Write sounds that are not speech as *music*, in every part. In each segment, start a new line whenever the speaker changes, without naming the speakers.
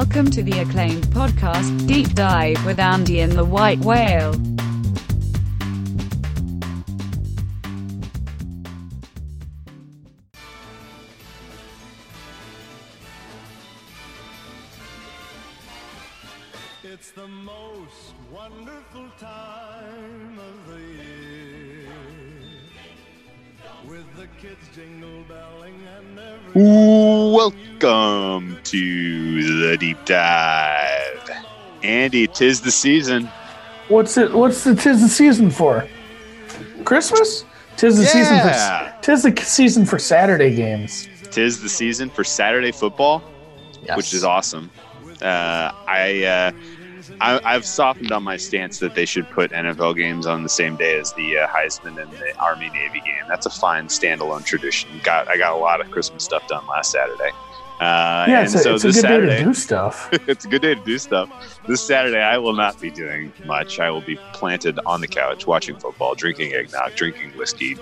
Welcome to the acclaimed podcast, Deep Dive with Andy and the White Whale.
Andy, tis the season.
What's it? What's the tis the season for? Christmas? Tis the season for tis the season for Saturday games.
Tis the season for Saturday football,
Yes.
which is awesome. Uh, I, uh, I I've softened on my stance that they should put NFL games on the same day as the uh, Heisman and the Army Navy game. That's a fine standalone tradition. Got I got a lot of Christmas stuff done last Saturday. Uh,
Yeah,
and
it's a,
so
it's a good
Saturday,
day to do stuff. *laughs*
it's a good day to do stuff. This Saturday, I will not be doing much. I will be planted on the couch watching football, drinking eggnog, drinking whiskey,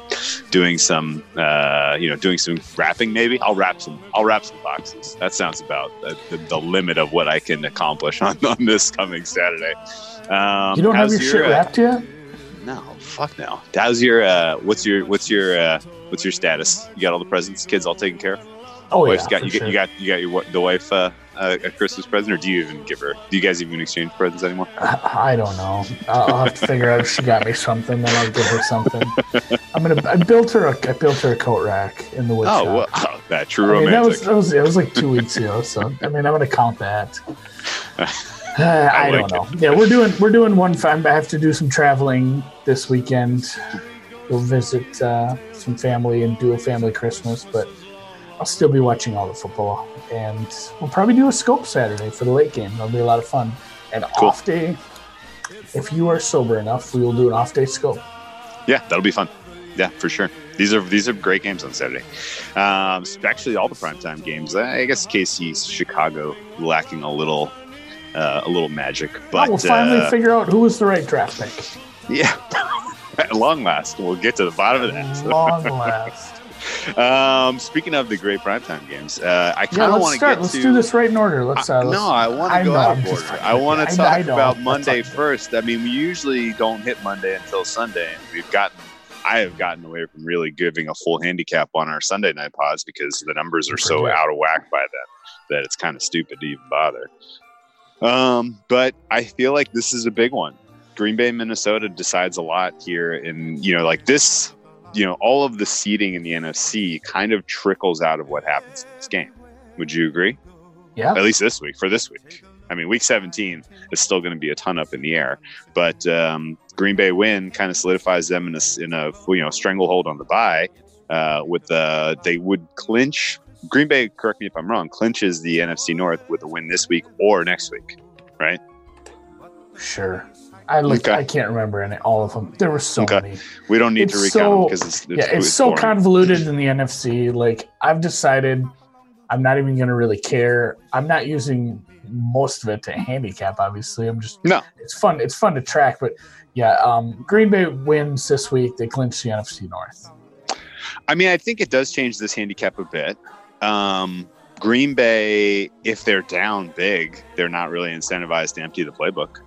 doing some, uh, you know, doing some wrapping. Maybe I'll wrap some. I'll wrap some boxes. That sounds about the, the, the limit of what I can accomplish on, *laughs* on this coming Saturday. Um,
you don't have
how's
your shit
uh,
wrapped yet?
No, fuck no. How's your? Uh, what's your? What's your? Uh, what's your status? You got all the presents, kids, all taken care of.
Oh
Wife's
yeah,
got you,
sure.
got you got you got your the wife uh, uh, a Christmas present, or do you even give her? Do you guys even exchange presents anymore?
I, I don't know. I'll, I'll have to figure out if she got me something. Then I'll give her something. I'm gonna. I built her a. I built her a coat rack in the wood
Oh, well, *laughs* oh, that
I
true
mean, that was
romantic.
that was it was like two weeks ago. So I mean, I'm gonna count that. *laughs* Uh, I,
like
don't know. Yeah, we're doing we're doing one. Fine. I have to do some traveling this weekend. We'll visit uh, some family and do a family Christmas, but I'll still be watching all the football. And we'll probably do a scope Saturday for the late game. That'll be a lot of fun. And
Cool.
off day. If you are sober enough, we will do an off day scope.
yeah, that'll be fun. Yeah, for sure. These are these are great games on Saturday. Um, actually, all the primetime games. I guess KC Chicago lacking a little uh, a little magic, but
we'll finally
uh,
figure out who was the right draft pick.
yeah. *laughs* Long last, we'll get to the bottom of that.
Long last. *laughs*
Um, speaking of the great primetime games, uh, I kind of want to get
Let's do this right in order. Let's. Uh,
I-
let's
no, I want to go
know,
out of order. I want to talk
know.
about Monday first. I mean, we usually don't hit Monday until Sunday, and we've gotten. I have gotten away from really giving a full handicap on our Sunday night pods because the numbers are so out of whack by then that it's kind of stupid to even bother. Um, but I feel like this is a big one. Green Bay, Minnesota decides a lot here, and you know, like this, you know, all of the seeding in the NFC kind of trickles out of what happens in this game. Would you agree?
Yeah.
at least this week for this week. I mean, week 17 is still going to be a ton up in the air, but um, Green Bay win kind of solidifies them in a, in a you know stranglehold on the bye. Uh, with the they would clinch. Green Bay, correct me if I'm wrong, clinches the NFC North with a win this week or next week, right?
Sure. I look.
Okay.
I can't remember any all of them. There were so
Okay.
many.
We don't need
It's
to recount
so-
because it's, it's,
yeah, it's,
it's
so
boring.
convoluted in the NFC. Like I've decided, I'm not even going to really care. I'm not using most of it to handicap. Obviously, I'm just
No.
It's fun. It's fun to track, but yeah. Um, Green Bay wins this week. They clinch the NFC North.
I mean, I think it does change this handicap a bit. Um, Green Bay, if they're down big, they're not really incentivized to empty the playbook.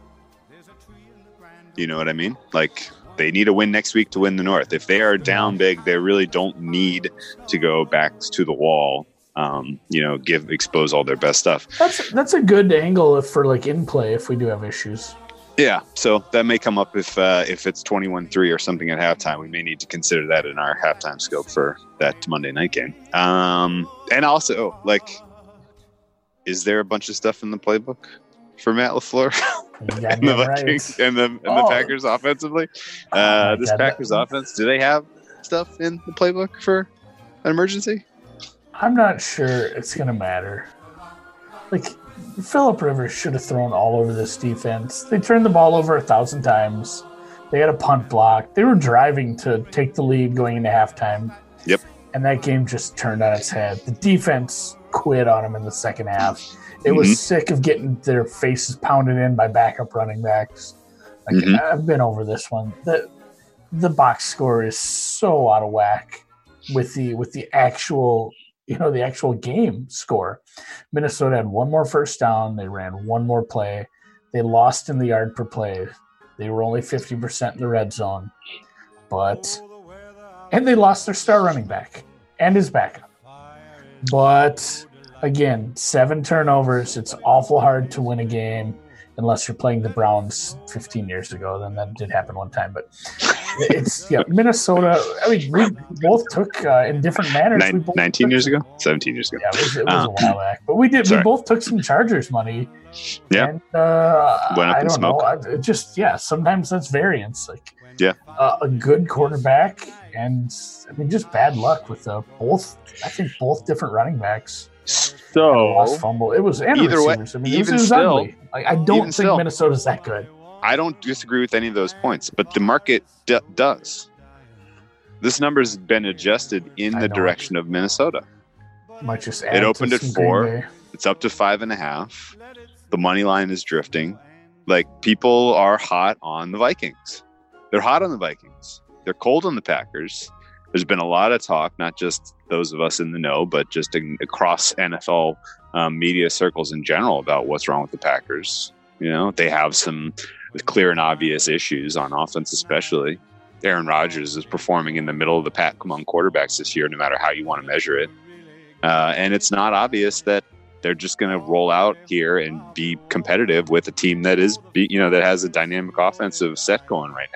You know what I mean? Like they need a win next week to win the North. If they are down big, they really don't need to go back to the wall. Um, you know, give expose all their best stuff.
That's that's a good angle if for like in play if we do have issues.
Yeah, so that may come up if uh, if it's twenty one three or something at halftime. We may need to consider that in our halftime scope for that Monday night game. Um, and also, like, is there a bunch of stuff in the playbook for Matt Lafleur *laughs* and the
right.
Vikings and the and the
Oh.
Packers offensively?
Oh
Uh,
my
this
God,
Packers offense, do they have stuff in the playbook for an emergency?
I'm not sure it's gonna matter. Like Philip Rivers should have thrown all over this defense. They turned the ball over a thousand times. They had a punt block. They were driving to take the lead going into halftime.
Yep.
And that game just turned on its head. The defense quit on them in the second half. It was
Mhm.
sick of getting their faces pounded in by backup running backs. Like
Mhm.
I've been over this one. The the box score is so out of whack with the with the actual you know, the actual game score. Minnesota had one more first down. They ran one more play. They lost in the yard per play. They were only 50% in the red zone. But, and they lost their star running back and his backup. But again, seven turnovers. It's awful hard to win a game unless you're playing the Browns 15 years ago. Then that did happen one time. But it's, yeah, Minnesota. I mean, we both took uh, in different manners.
Nine-
we both
19
took-
years ago, 17 years ago.
Yeah, it was, it was
Uh,
a while back. But we did,
sorry.
we both took some Chargers money.
Yeah.
And uh,
Went up
I
in
don't know.
smoke.
I, it just, yeah, sometimes that's variance. Like,
Yeah.
uh, a good quarterback and I mean, just bad luck with uh, both. I think both different running backs lost
So
fumble. It was
Either way-.
I mean,
even
was
still-
Like, I don't think
still-
Minnesota's that good.
I don't disagree with any of those points, but the market d- does. This number's been adjusted in
I
the direction of Minnesota.
Might just
It opened at four. It's up to five and a half. The money line is drifting. Like people are hot on the Vikings. They're hot on the Vikings. They're cold on the Packers. There's been a lot of talk, not just those of us in the know, but just in, across NFL um, media circles in general about what's wrong with the Packers. You know, they have some clear and obvious issues on offense, especially. Aaron Rodgers is performing in the middle of the pack among quarterbacks this year, no matter how you want to measure it. Uh, and it's not obvious that they're just going to roll out here and be competitive with a team that is, you know, that has a dynamic offensive set going right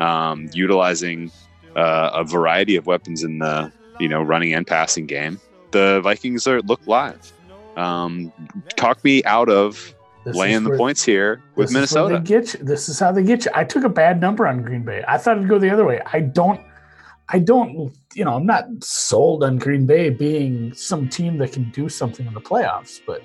now, um, utilizing uh, a variety of weapons in the, you know, running and passing game. The Vikings are look live. Um, talk me out of
This is
laying the
where-
points here with Minnesota.
Get you. This is how they get you. I took a bad number on Green Bay. I thought it'd go the other way. I don't. I don't. You know, I'm not sold on Green Bay being some team that can do something in the playoffs. But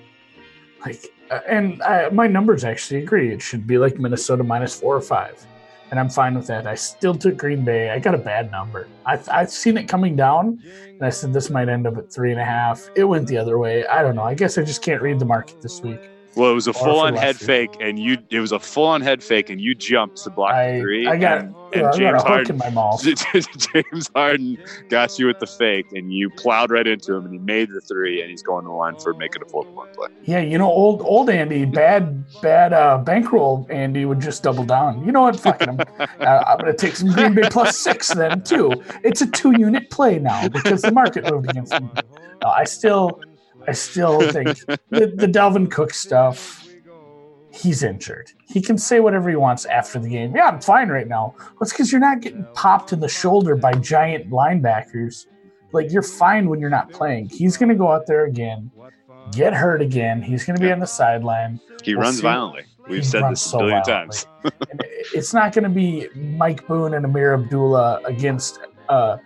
like, uh, and I, my numbers actually agree. It should be like Minnesota minus four or five, and I'm fine with that. I still took Green Bay. I got a bad number. I, I've seen it coming down, and I said this might end up at three and a half. It went the other way. I don't know. I guess I just can't read the market this week.
Well, it was a full on head fake, and you it was a full on head fake, and you jumped to block the
I,
three.
I got,
and, and
I got
James
a
Harden
in my mouth. *laughs*
James Harden got you with the fake, and you plowed right into him, and he made the three, and he's going to the line for making a four point play.
Yeah, you know, old old Andy, bad bad uh, bankroll Andy would just double down. You know what? Fucking him. uh, I'm *laughs* going to take some Green Bay plus six then too. It's a two unit play now because the market moved against him. No, I still, I still think the, the Dalvin Cook stuff. He's injured. He can say whatever he wants after the game. Yeah, I'm fine right now. Well, because you're not getting popped in the shoulder by giant linebackers. Like you're fine when you're not playing. He's going to go out there again get hurt again. He's going to be on the sideline.
He
We'll
runs
see.
violently. We've
He
said this a
so
billion
violently.
times.
It's not going to be Mike Boone and Ameer Abdullah against, uh,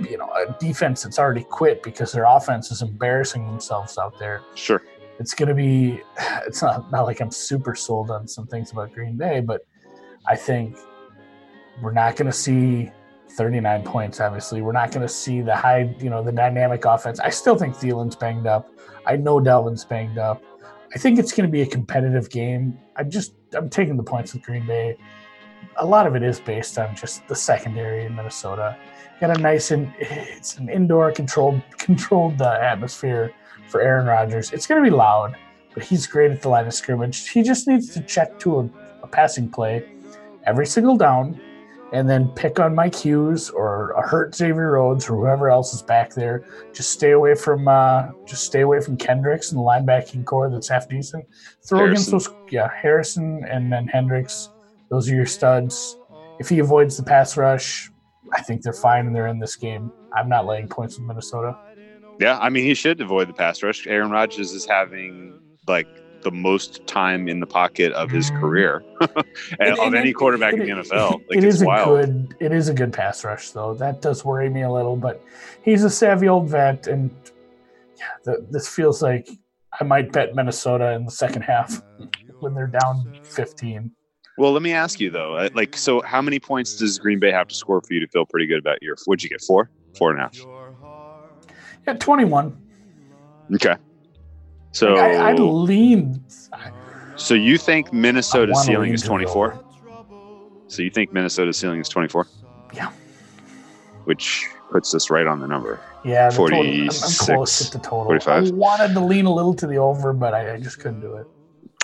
you know, a defense that's already quit because their offense is embarrassing themselves out there.
Sure.
It's going to be. *sighs* It's not not like I'm super sold on some things about Green Bay, but I think we're not going to see 39 points. Obviously, we're not going to see the high, you know, the dynamic offense. I still think Thielen's banged up. I know Dalvin's banged up. I think it's going to be a competitive game. I'm just I'm taking the points with Green Bay. A lot of it is based on just the secondary in Minnesota. Got a nice and it's an indoor controlled *laughs* controlled uh, atmosphere for Aaron Rodgers. It's going to be loud, but he's great at the line of scrimmage. He just needs to check to a, a passing play every single down, and then pick on Mike Hughes or a hurt Xavier Rhodes or whoever else is back there. Just stay away from uh, just stay away from Kendricks and the linebacking corps that's half decent. Throw against those yeah Harrison and then Hendricks. Those are your studs. If he avoids the pass rush, I think they're fine and they're in this game. I'm not laying points with Minnesota.
Yeah, I mean, he should avoid the pass rush. Aaron Rodgers is having like the most time in the pocket of his
Mm.
career and *laughs*
And-
of
and
any
it-
quarterback in the NFL. Like,
it
it's
is a
wild.
good it is a good pass rush though. That does worry me a little, but he's a savvy old vet, and yeah, th this feels like I might bet Minnesota in the second half *laughs* when they're down 15.
Well, let me ask you though, uh, like, so how many points does Green Bay have to score for you to feel pretty good about your? What'd you get? Four, four and a half.
Yeah, 21.
Okay. So,
Like, I, I'd lean.
so you think Minnesota's ceiling is twenty four? So you think Minnesota's ceiling is twenty four?
Yeah.
Which puts us right on the number.
Yeah, the total, I'm, I'm
46,
close at the total.
45.
I wanted to lean a little to the over, but I, I just couldn't do it.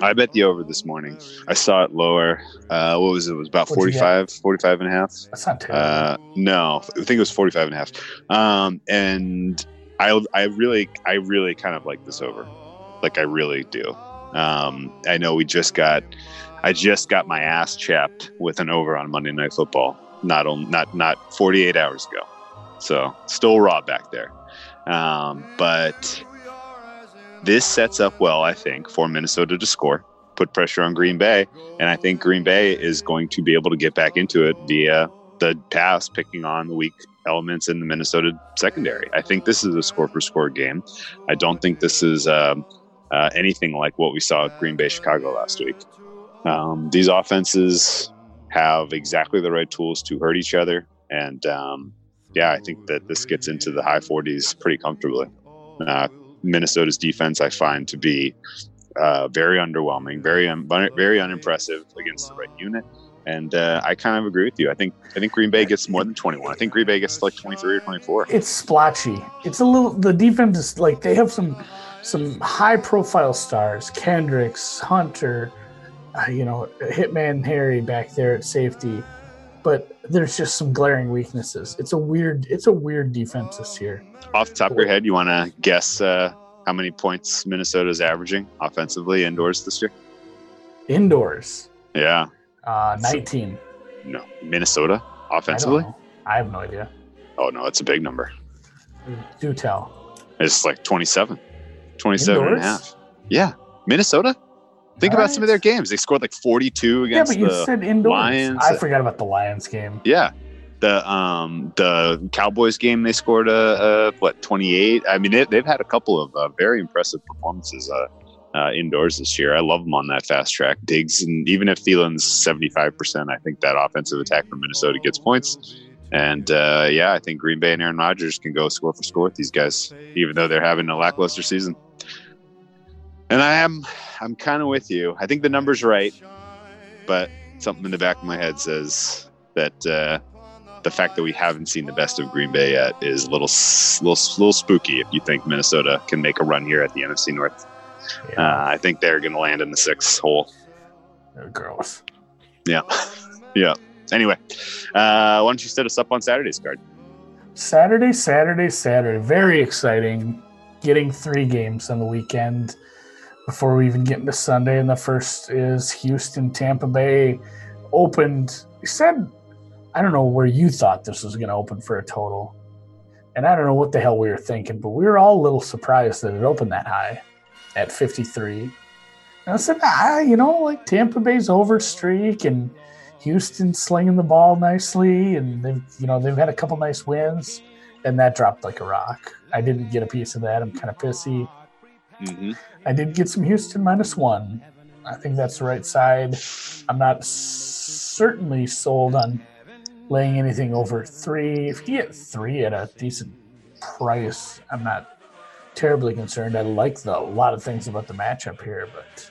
I bet the over this morning. I saw it lower. Uh, what was it? It was about
What'd
45, 45 and a half.
That's not terrible.
Uh, no, I think it was 45 and a half. Um, and I, I really, I really kind of like this over. Like I really do. Um, I know we just got, I just got my ass chapped with an over on Monday Night Football. Not on, not, not 48 hours ago. So still raw back there. Um, but this sets up well, I think, for Minnesota to score, put pressure on Green Bay, and I think Green Bay is going to be able to get back into it via the pass, picking on the weak elements in the Minnesota secondary. I think this is a score for score game. I don't think this is um, uh, anything like what we saw at Green Bay Chicago last week. Um, these offenses have exactly the right tools to hurt each other, and um, yeah, I think that this gets into the high 40s pretty comfortably. Uh, Minnesota's defense I find to be uh, very underwhelming, very un- very unimpressive against the right unit. And uh, I kind of agree with you. I think I think Green Bay gets more than 21. I think Green Bay gets like 23 or 24.
it's splotchy. It's a little. The defense is like they have some some high profile stars. Kendricks, Hunter, uh, you know, Hitman Harry back there at safety. But there's just some glaring weaknesses. It's a weird. It's a weird defense this year.
Off the top of your head, you want to guess uh, how many points Minnesota is averaging offensively indoors this year?
Indoors,
Yeah,
uh, 19.
no, Minnesota offensively.
know. I have no idea.
Oh no, it's a big number.
Do tell.
It's like 27, 27 and a half. Yeah, Minnesota. Think about some of their games. They scored like 42
Yeah,
against
but you
the
said indoors.
Lions.
I forgot about the Lions game.
Yeah. The um the Cowboys game they scored a, uh what 28. I mean they, they've had a couple of uh, very impressive performances uh, uh, indoors this year. I love them on that fast track. Diggs and even if Thielen's 75, percent I think that offensive attack from Minnesota gets points. And uh, yeah, I think Green Bay and Aaron Rodgers can go score for score with these guys, even though they're having a lackluster season. And I am I'm kind of with you. I think the number's right, but something in the back of my head says that uh, the fact that we haven't seen the best of Green Bay yet is a little, little, little spooky. If you think Minnesota can make a run here at the NFC North,
Yeah,
uh, I think they're going to land in the sixth hole.
they're gross.
Yeah, *laughs* yeah. Anyway, uh, why don't you set us up on Saturday's card?
Saturday, Saturday, Saturday. Very exciting. Getting three games on the weekend before we even get into Sunday. And the first is Houston, Tampa Bay. Opened. You said, I don't know where you thought this was going to open for a total. And I don't know what the hell we were thinking, but we were all a little surprised that it opened that high at 53. And I said, ah, you know, like Tampa Bay's over streak and Houston slinging the ball nicely, and they've you know they've had a couple nice wins, and that dropped like a rock. I didn't get a piece of that. I'm kind of pissy.
Mm-hmm.
I did get some Houston minus one. I think that's the right side. I'm not certainly sold on laying anything over three. If you get three at a decent price, I'm not terribly concerned. I like the, a lot of things about the matchup here, but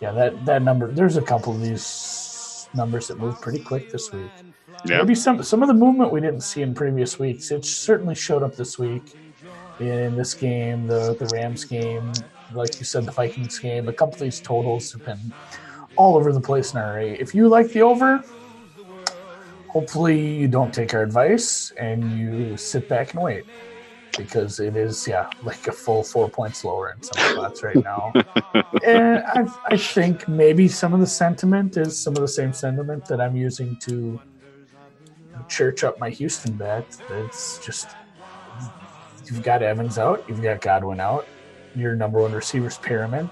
yeah, that that number. There's a couple of these numbers that move pretty quick this week.
Yeah,
Maybe some some of the movement we didn't see in previous weeks. It certainly showed up this week in this game, the the Rams game, like you said, the Vikings game. A couple of these totals have been all over the place in our rate. If you like the over, hopefully you don't take our advice and you sit back and wait. Because it is, yeah, like a full four points lower in some spots right now. *laughs* and I, I think maybe some of the sentiment is some of the same sentiment that I'm using to church up my Houston bet. It's just you've got Evans out, you've got Godwin out, your number one receiver's Perriman.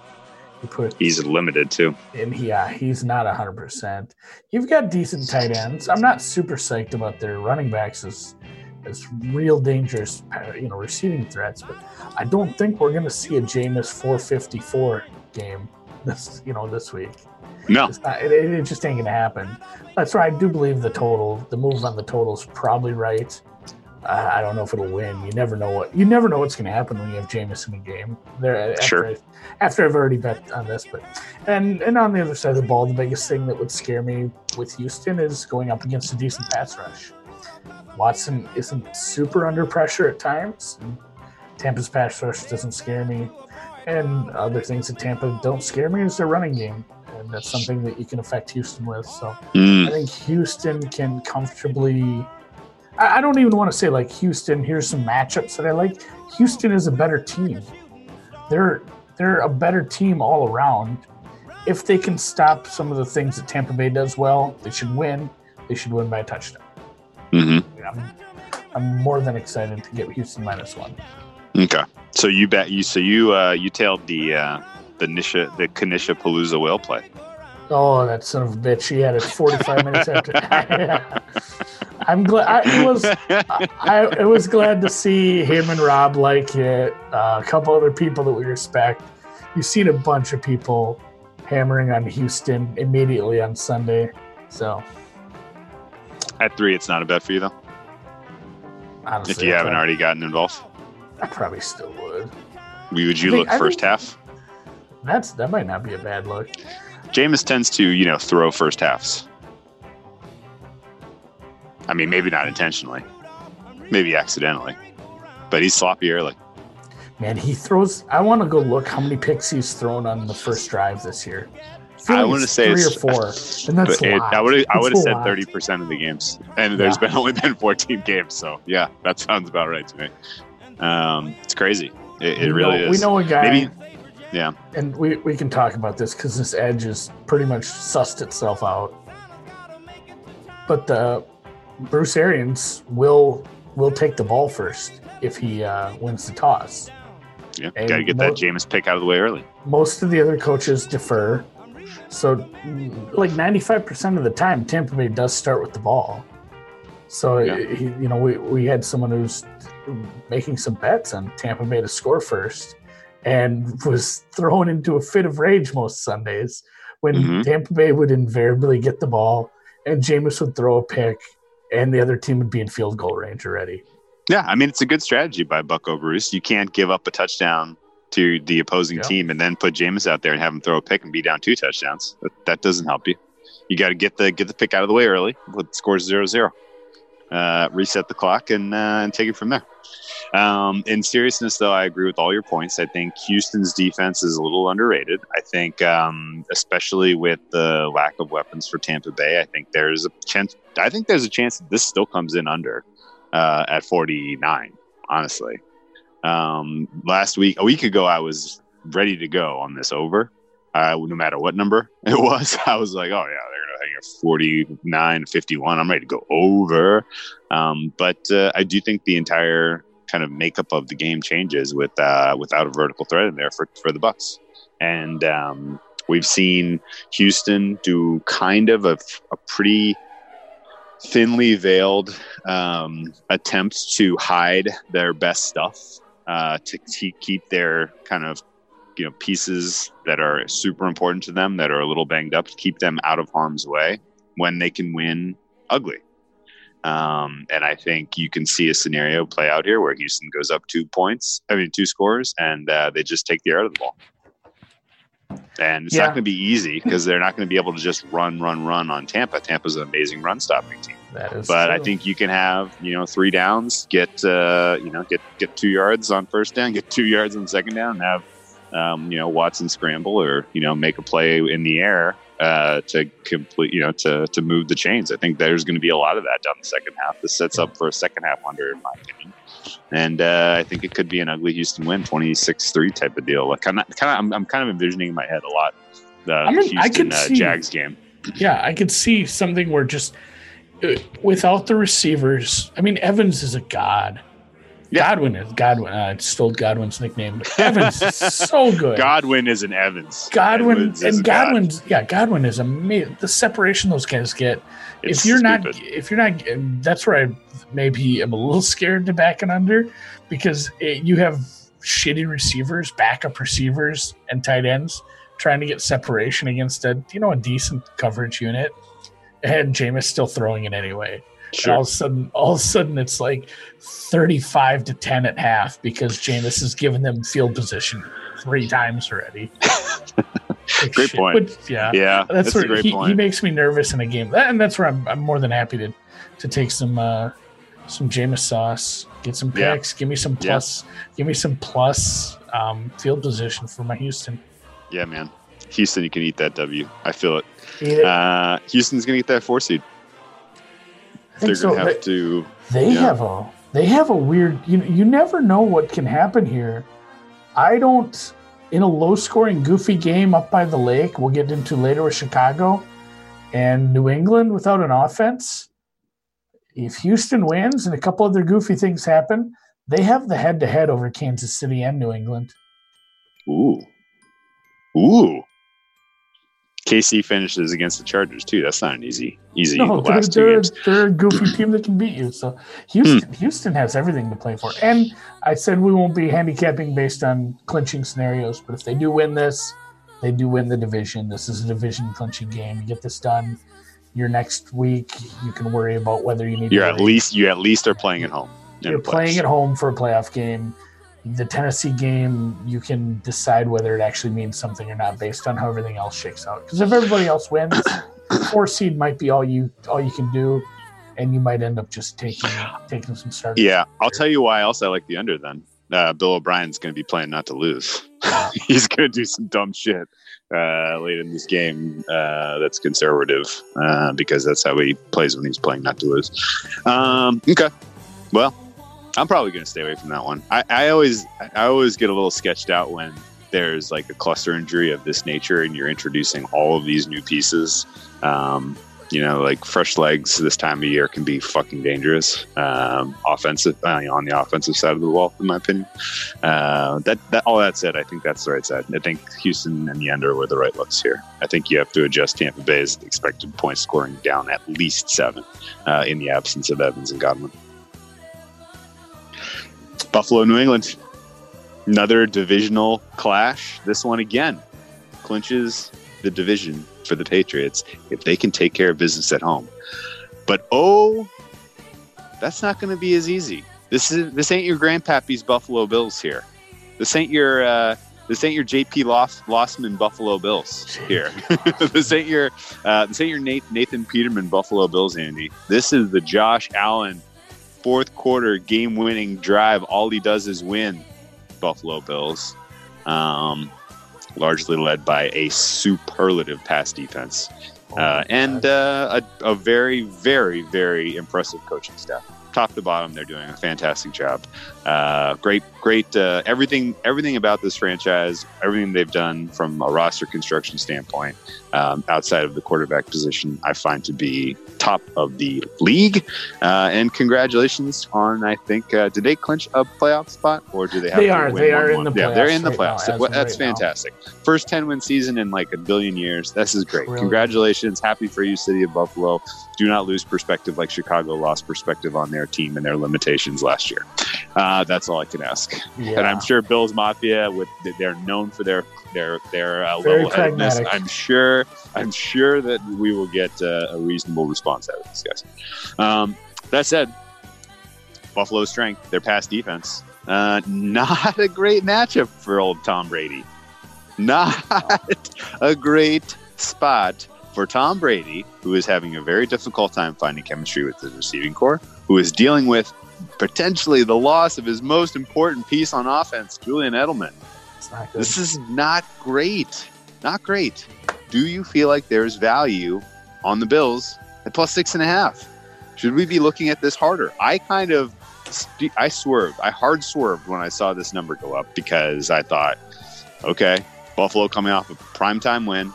You put
he's limited too.
and yeah, he's not hundred percent. You've got decent tight ends. I'm not super psyched about their running backs as as real dangerous, you know, receiving threats. But I don't think we're going to see a Jameis 454 game this, you know, this week.
No,
It's not, it, it just ain't going to happen. That's why I do believe the total, the move on the total is probably right. Uh, I don't know if it'll win. You never know what you never know what's going to happen when you have Jameis in a game. There, after,
Sure.
I, after I've already bet on this, but and and on the other side of the ball, the biggest thing that would scare me with Houston is going up against a decent pass rush. Watson isn't super under pressure at times. Tampa's pass rush doesn't scare me. And other things that Tampa don't scare me is their running game. And that's something that you can affect Houston with. So
Mm,
I think Houston can comfortably. I, don't even want to say like Houston. Here's some matchups that I like. Houston is a better team. They're they're a better team all around. If they can stop some of the things that Tampa Bay does well, they should win. They should win by a touchdown.
mhm.
I'm, I'm more than excited to get Houston minus one.
Okay. So you bet you so you uh you tailed the uh the Nisha the Kanisha Palooza whale play.
Oh, that son of a bitch! He had it 45 minutes after. *laughs* *laughs* *laughs* I'm glad. I was. *laughs* I, I was glad to see him and Rob like it. Uh, a couple other people that we respect. You've seen a bunch of people hammering on Houston immediately on Sunday. So
At three, it's not a bet for you though.
honestly,
If you haven't
probably,
already gotten involved,
I probably still would.
would you
think-
look first half?
That's that might not be a bad look.
Jameis tends to, you know, throw first halves. I mean, maybe not intentionally, maybe accidentally, but he's sloppy early.
Man, he throws. I want to go look how many picks he's thrown on the first drive this year. feel
I wanna say
three or *laughs* four, and that's
it. I would I would have said thirty percent of the games, and there's
Yeah.
been only been fourteen games. So yeah, that sounds about right to me. Um, it's crazy. It, it really
know,
is.
We know a guy.
Maybe- yeah.
And we, we can talk about this because this edge has pretty much sussed itself out. But the Bruce Arians will will take the ball first if he uh, wins the toss.
Yeah, got to get
mo-
that Jameis pick out of the way early.
Most of the other coaches defer. So, like 95% of the time, Tampa Bay does start with the ball. So,
Yeah.
he, you know, we, we had someone who's making some bets on Tampa Bay to score first and was thrown into a fit of rage most Sundays when
Mhm.
Tampa Bay would invariably get the ball and Jameis would throw a pick and the other team would be in field goal range already.
Yeah, I mean it's a good strategy by Bucko Bruce. You can't give up a touchdown to the opposing
Yeah.
team and then put Jameis out there and have him throw a pick and be down two touchdowns. That, that doesn't help you. You got to get the get the pick out of the way early. Let scores zero zero. Uh, reset the clock and uh, and take it from there. Um, in seriousness, though, I agree with all your points. I think Houston's defense is a little underrated. I think, um, especially with the lack of weapons for Tampa Bay, I think there's a chance. I think there's a chance that this still comes in under uh, at 49. Honestly, um, last week, a week ago, I was ready to go on this over. Uh, no matter what number *laughs* it was, I was like, "Oh yeah, at 49, 51. I'm ready to go over." Um, but uh, I do think the entire kind of makeup of the game changes with uh, without a vertical threat in there for for the Bucks, and um, we've seen Houston do kind of a, a pretty thinly veiled um, to hide their best stuff uh, to te- keep their kind of you know pieces that are super important to them that are a little banged up to keep them out of harm's way when they can win ugly um, and I think you can see a scenario play out here where Houston goes up two points, I mean, two scores, and uh, they just take the air out of the ball. And it's
Yeah.
not going to be easy because they're not going to be able to just run, run, run on Tampa. Tampa's an amazing run stopping team.
That is
But I think you can have, you know, three downs, get, uh, you know, get get two yards on first down, get two yards on second down, and have, um, you know, Watson scramble or you know make a play in the air uh, to complete, you know, to to move the chains. I think there's going to be a lot of that down the second half. This sets up for a second half under, in my opinion. And uh, I think it could be an ugly Houston win, 26-3 type of deal. Like, kind of, kind of, I'm, I'm kind of envisioning in my head a lot the
I mean, I
Houston
could
uh,
see-
Jags game.
Yeah, I could see something where just uh, without the receivers. I mean, Evans is a god.
Yeah.
Godwin is Godwin. Uh, I stole Godwin's nickname, but Evans is so *laughs* good.
Godwin is an Evans.
Godwin
Edwards
and
god.
Godwin's yeah, Godwin is amazing. The separation those guys get.
It's
if you're not, if you're not, that's where I maybe am a little scared to back and under because it, you have shitty receivers, backup receivers, and tight ends trying to get separation against a you know a decent coverage unit, and Jameis still throwing it anyway. And all of a sudden, all of a sudden, it's like thirty-five to ten at half because Jameis has given them field position three times already. *laughs* Like
Great point.
Yeah,
Yeah,
that's,
that's, a
where
great
he,
point.
he makes me nervous in a game, and that's where I'm, I'm more than happy to to take some uh, some Jameis sauce, get some
Yeah.
picks, give me some
Yeah.
plus, give me some plus um, field position for my Houston.
Yeah, man. Houston, you can eat that W. I feel it.
It.
Uh, Houston's gonna get that four seed. They're
think
gonna have
They-
to.
They
Yeah.
have a they have a weird you you never know what can happen here. I don't in a low scoring goofy game up by the lake we'll get into later with Chicago and New England without an offense. If Houston wins and a couple other goofy things happen, they have the head to head over Kansas City and New England.
Ooh, ooh. KC finishes against the Chargers too. That's not an easy, easy
No, they're,
last two
they're,
games.
they're a goofy team that can beat you. So Houston, hmm. Houston has everything to play for. And I said we won't be handicapping based on clinching scenarios, but if they do win this, they do win the division. This is a division clinching game. You get this done. Your next week, you can worry about whether you need.
You're
to
at least you at least are playing at home.
you're playing at home for a playoff game. The Tennessee game, you can decide whether it actually means something or not based on how everything else shakes out. Because if everybody else wins, *coughs* four seed might be all you all you can do, and you might end up just taking taking some starters.
Yeah, I'll tell you why else I like the under then. Uh, Bill O'Brien's going to be playing not to lose. *laughs* He's going to do some dumb shit uh, late in this game uh, that's conservative uh, because that's how he plays when he's playing not to lose. Um, okay, well, I'm probably going to stay away from that one. I, I always I always get a little sketched out when there's like a cluster injury of this nature and you're introducing all of these new pieces. Um, you know, like fresh legs this time of year can be fucking dangerous. Um, offensive uh, on the offensive side of the ball, in my opinion. Uh, that that all that said, I think that's the right side. I think Houston and the under were the right looks here. I think you have to adjust Tampa Bay's expected point scoring down at least seven uh, in the absence of Evans and Godwin. Buffalo, New England, another divisional clash. This one again clinches the division for the Patriots if they can take care of business at home. But oh, that's not going to be as easy. This is this ain't your grandpappy's Buffalo Bills here. This ain't your uh, this ain't your JP Loss, Losman Buffalo Bills here. *laughs* this ain't your uh, this ain't your Nathan Peterman Buffalo Bills, Andy. This is the Josh Allen fourth quarter game winning drive. All he does is win. Buffalo Bills. Um, largely led by a superlative pass defense uh, and uh, a, a very, very, very impressive coaching staff. Top to bottom, they're doing a fantastic job. Uh, great, great. Uh, everything, everything about this franchise, everything they've done from a roster construction standpoint, um, outside of the quarterback position, I find to be top of the league. Uh, and congratulations on, I think, uh, did they clinch a playoff spot or do they have
They are. They
one
are in
more?
the
Yeah, they're
playoffs
in the
right now,
playoffs. Well,
of
That's
right now.
fantastic. First 10 win season in like a billion years. This is great.
Really?
Congratulations. Happy for you, City of Buffalo. Do not lose perspective like Chicago lost perspective on their team and their limitations last year. Uh, that's all I can ask.
Yeah.
And I'm sure Bills Mafia, with they're known for their their their uh,
Very
level-headedness.
pragmatic.
I'm sure I'm sure that we will get uh, a reasonable response out of these guys. Um, that said, Buffalo's strength, their pass defense, uh, *laughs* not a great matchup for old Tom Brady. Not *laughs* a great spot for Tom Brady, who is having a very difficult time finding chemistry with his receiving corps, who is dealing with potentially the loss of his most important piece on offense, Julian Edelman.
It's not good.
This is not great. Not great. Do you feel like there's value on the Bills at plus six and a half? Should we be looking at this harder? I kind of, I swerved. I hard swerved when I saw this number go up because I thought, okay, Buffalo coming off a primetime win,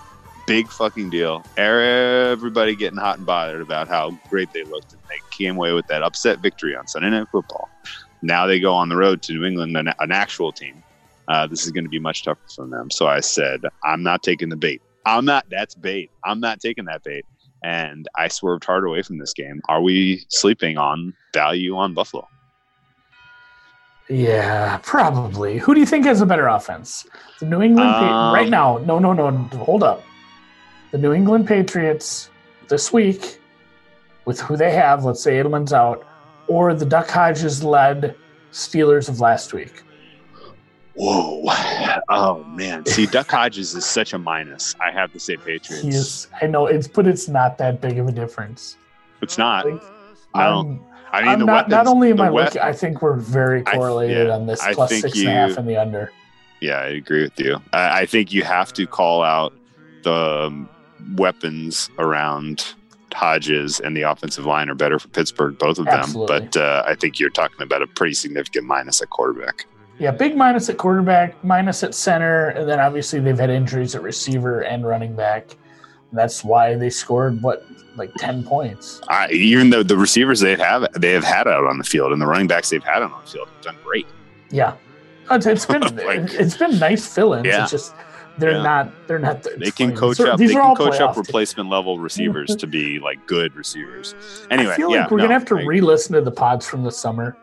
big fucking deal. Everybody getting hot and bothered about how great they looked, and they came away with that upset victory on Sunday Night Football. Now they go on the road to New England, an, an actual team. Uh, this is going to be much tougher for them. So I said, I'm not taking the bait. I'm not. That's bait. I'm not taking that bait. And I swerved hard away from this game. Are we sleeping on value on Buffalo?
Yeah, probably. Who do you think has a better offense? The New England
Um,
right now. No, no, no. Hold up. The New England Patriots this week, with who they have. Let's say Edelman's out, or the Duck Hodges led Steelers of last week.
Whoa. Oh, man. See, *laughs* Duck Hodges is such a minus. I have to say Patriots.
He is. I know it's, but it's not that big of a difference.
It's not.
Like,
I don't.
I'm-
mean,
I'm
the
not,
weapons.
not only am I looking, I think we're very
I-
correlated
yeah,
on this
I
plus six and a half
you-
and the under.
Yeah, I agree with you. I, I think you have to call out the um, weapons around Hodges and the offensive line are better for Pittsburgh, both of them.
Absolutely.
But uh, I think you're talking about a pretty significant minus at quarterback.
Yeah, big minus at quarterback, minus at center, and then obviously they've had injuries at receiver and running back. And that's why they scored what like ten points.
I, even though the receivers they have they have had out on the field and the running backs they've had out on the field have done great.
Yeah, it's, it's been *laughs*
Like-
it's been nice fill-ins.
Yeah.
It's just they're
Yeah.
not they're not.
They can coach
fine.
up. They can coach up replacement level receivers to be like good receivers. Anyway,
I feel
yeah,
like we're
no,
gonna have to
I-
re-listen to the pods from the summer.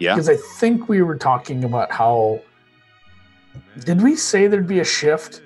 Yeah.
because I think we were talking about how. Did we say there'd be a shift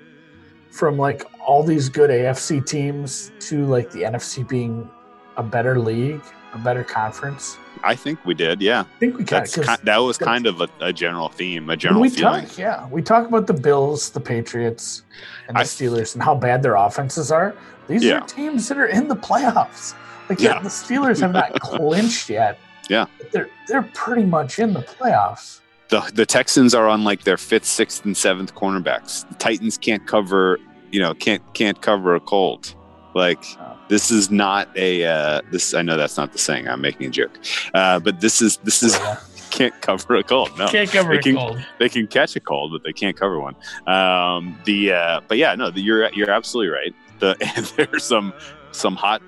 from like all these good AFC teams to like the NFC being a better league, a better conference?
I think we did. Yeah,
I think we kind
that's
of
ki- that was kind of a, a general theme, a general
we
feeling.
talk, yeah, we talk about the Bills, the Patriots, and the
I-
Steelers, and how bad their offenses are. These
Yeah.
are teams that are in the playoffs. Like yeah,
Yeah.
the Steelers have not *laughs* clinched yet.
Yeah.
but they're they're pretty much in the playoffs.
the the Texans are on like their fifth, sixth, and seventh cornerbacks. The Titans can't cover, you know, can't can't cover a cold. Like this is not a uh, this. I know that's not the saying. I'm making a joke, uh, but this is this is *laughs* can't cover a cold. No,
Can't cover
they
a
can-
cold.
they can catch a cold, but they can't cover one. Um, the uh, but yeah, no, the, you're you're absolutely right. The *laughs* there's some some hot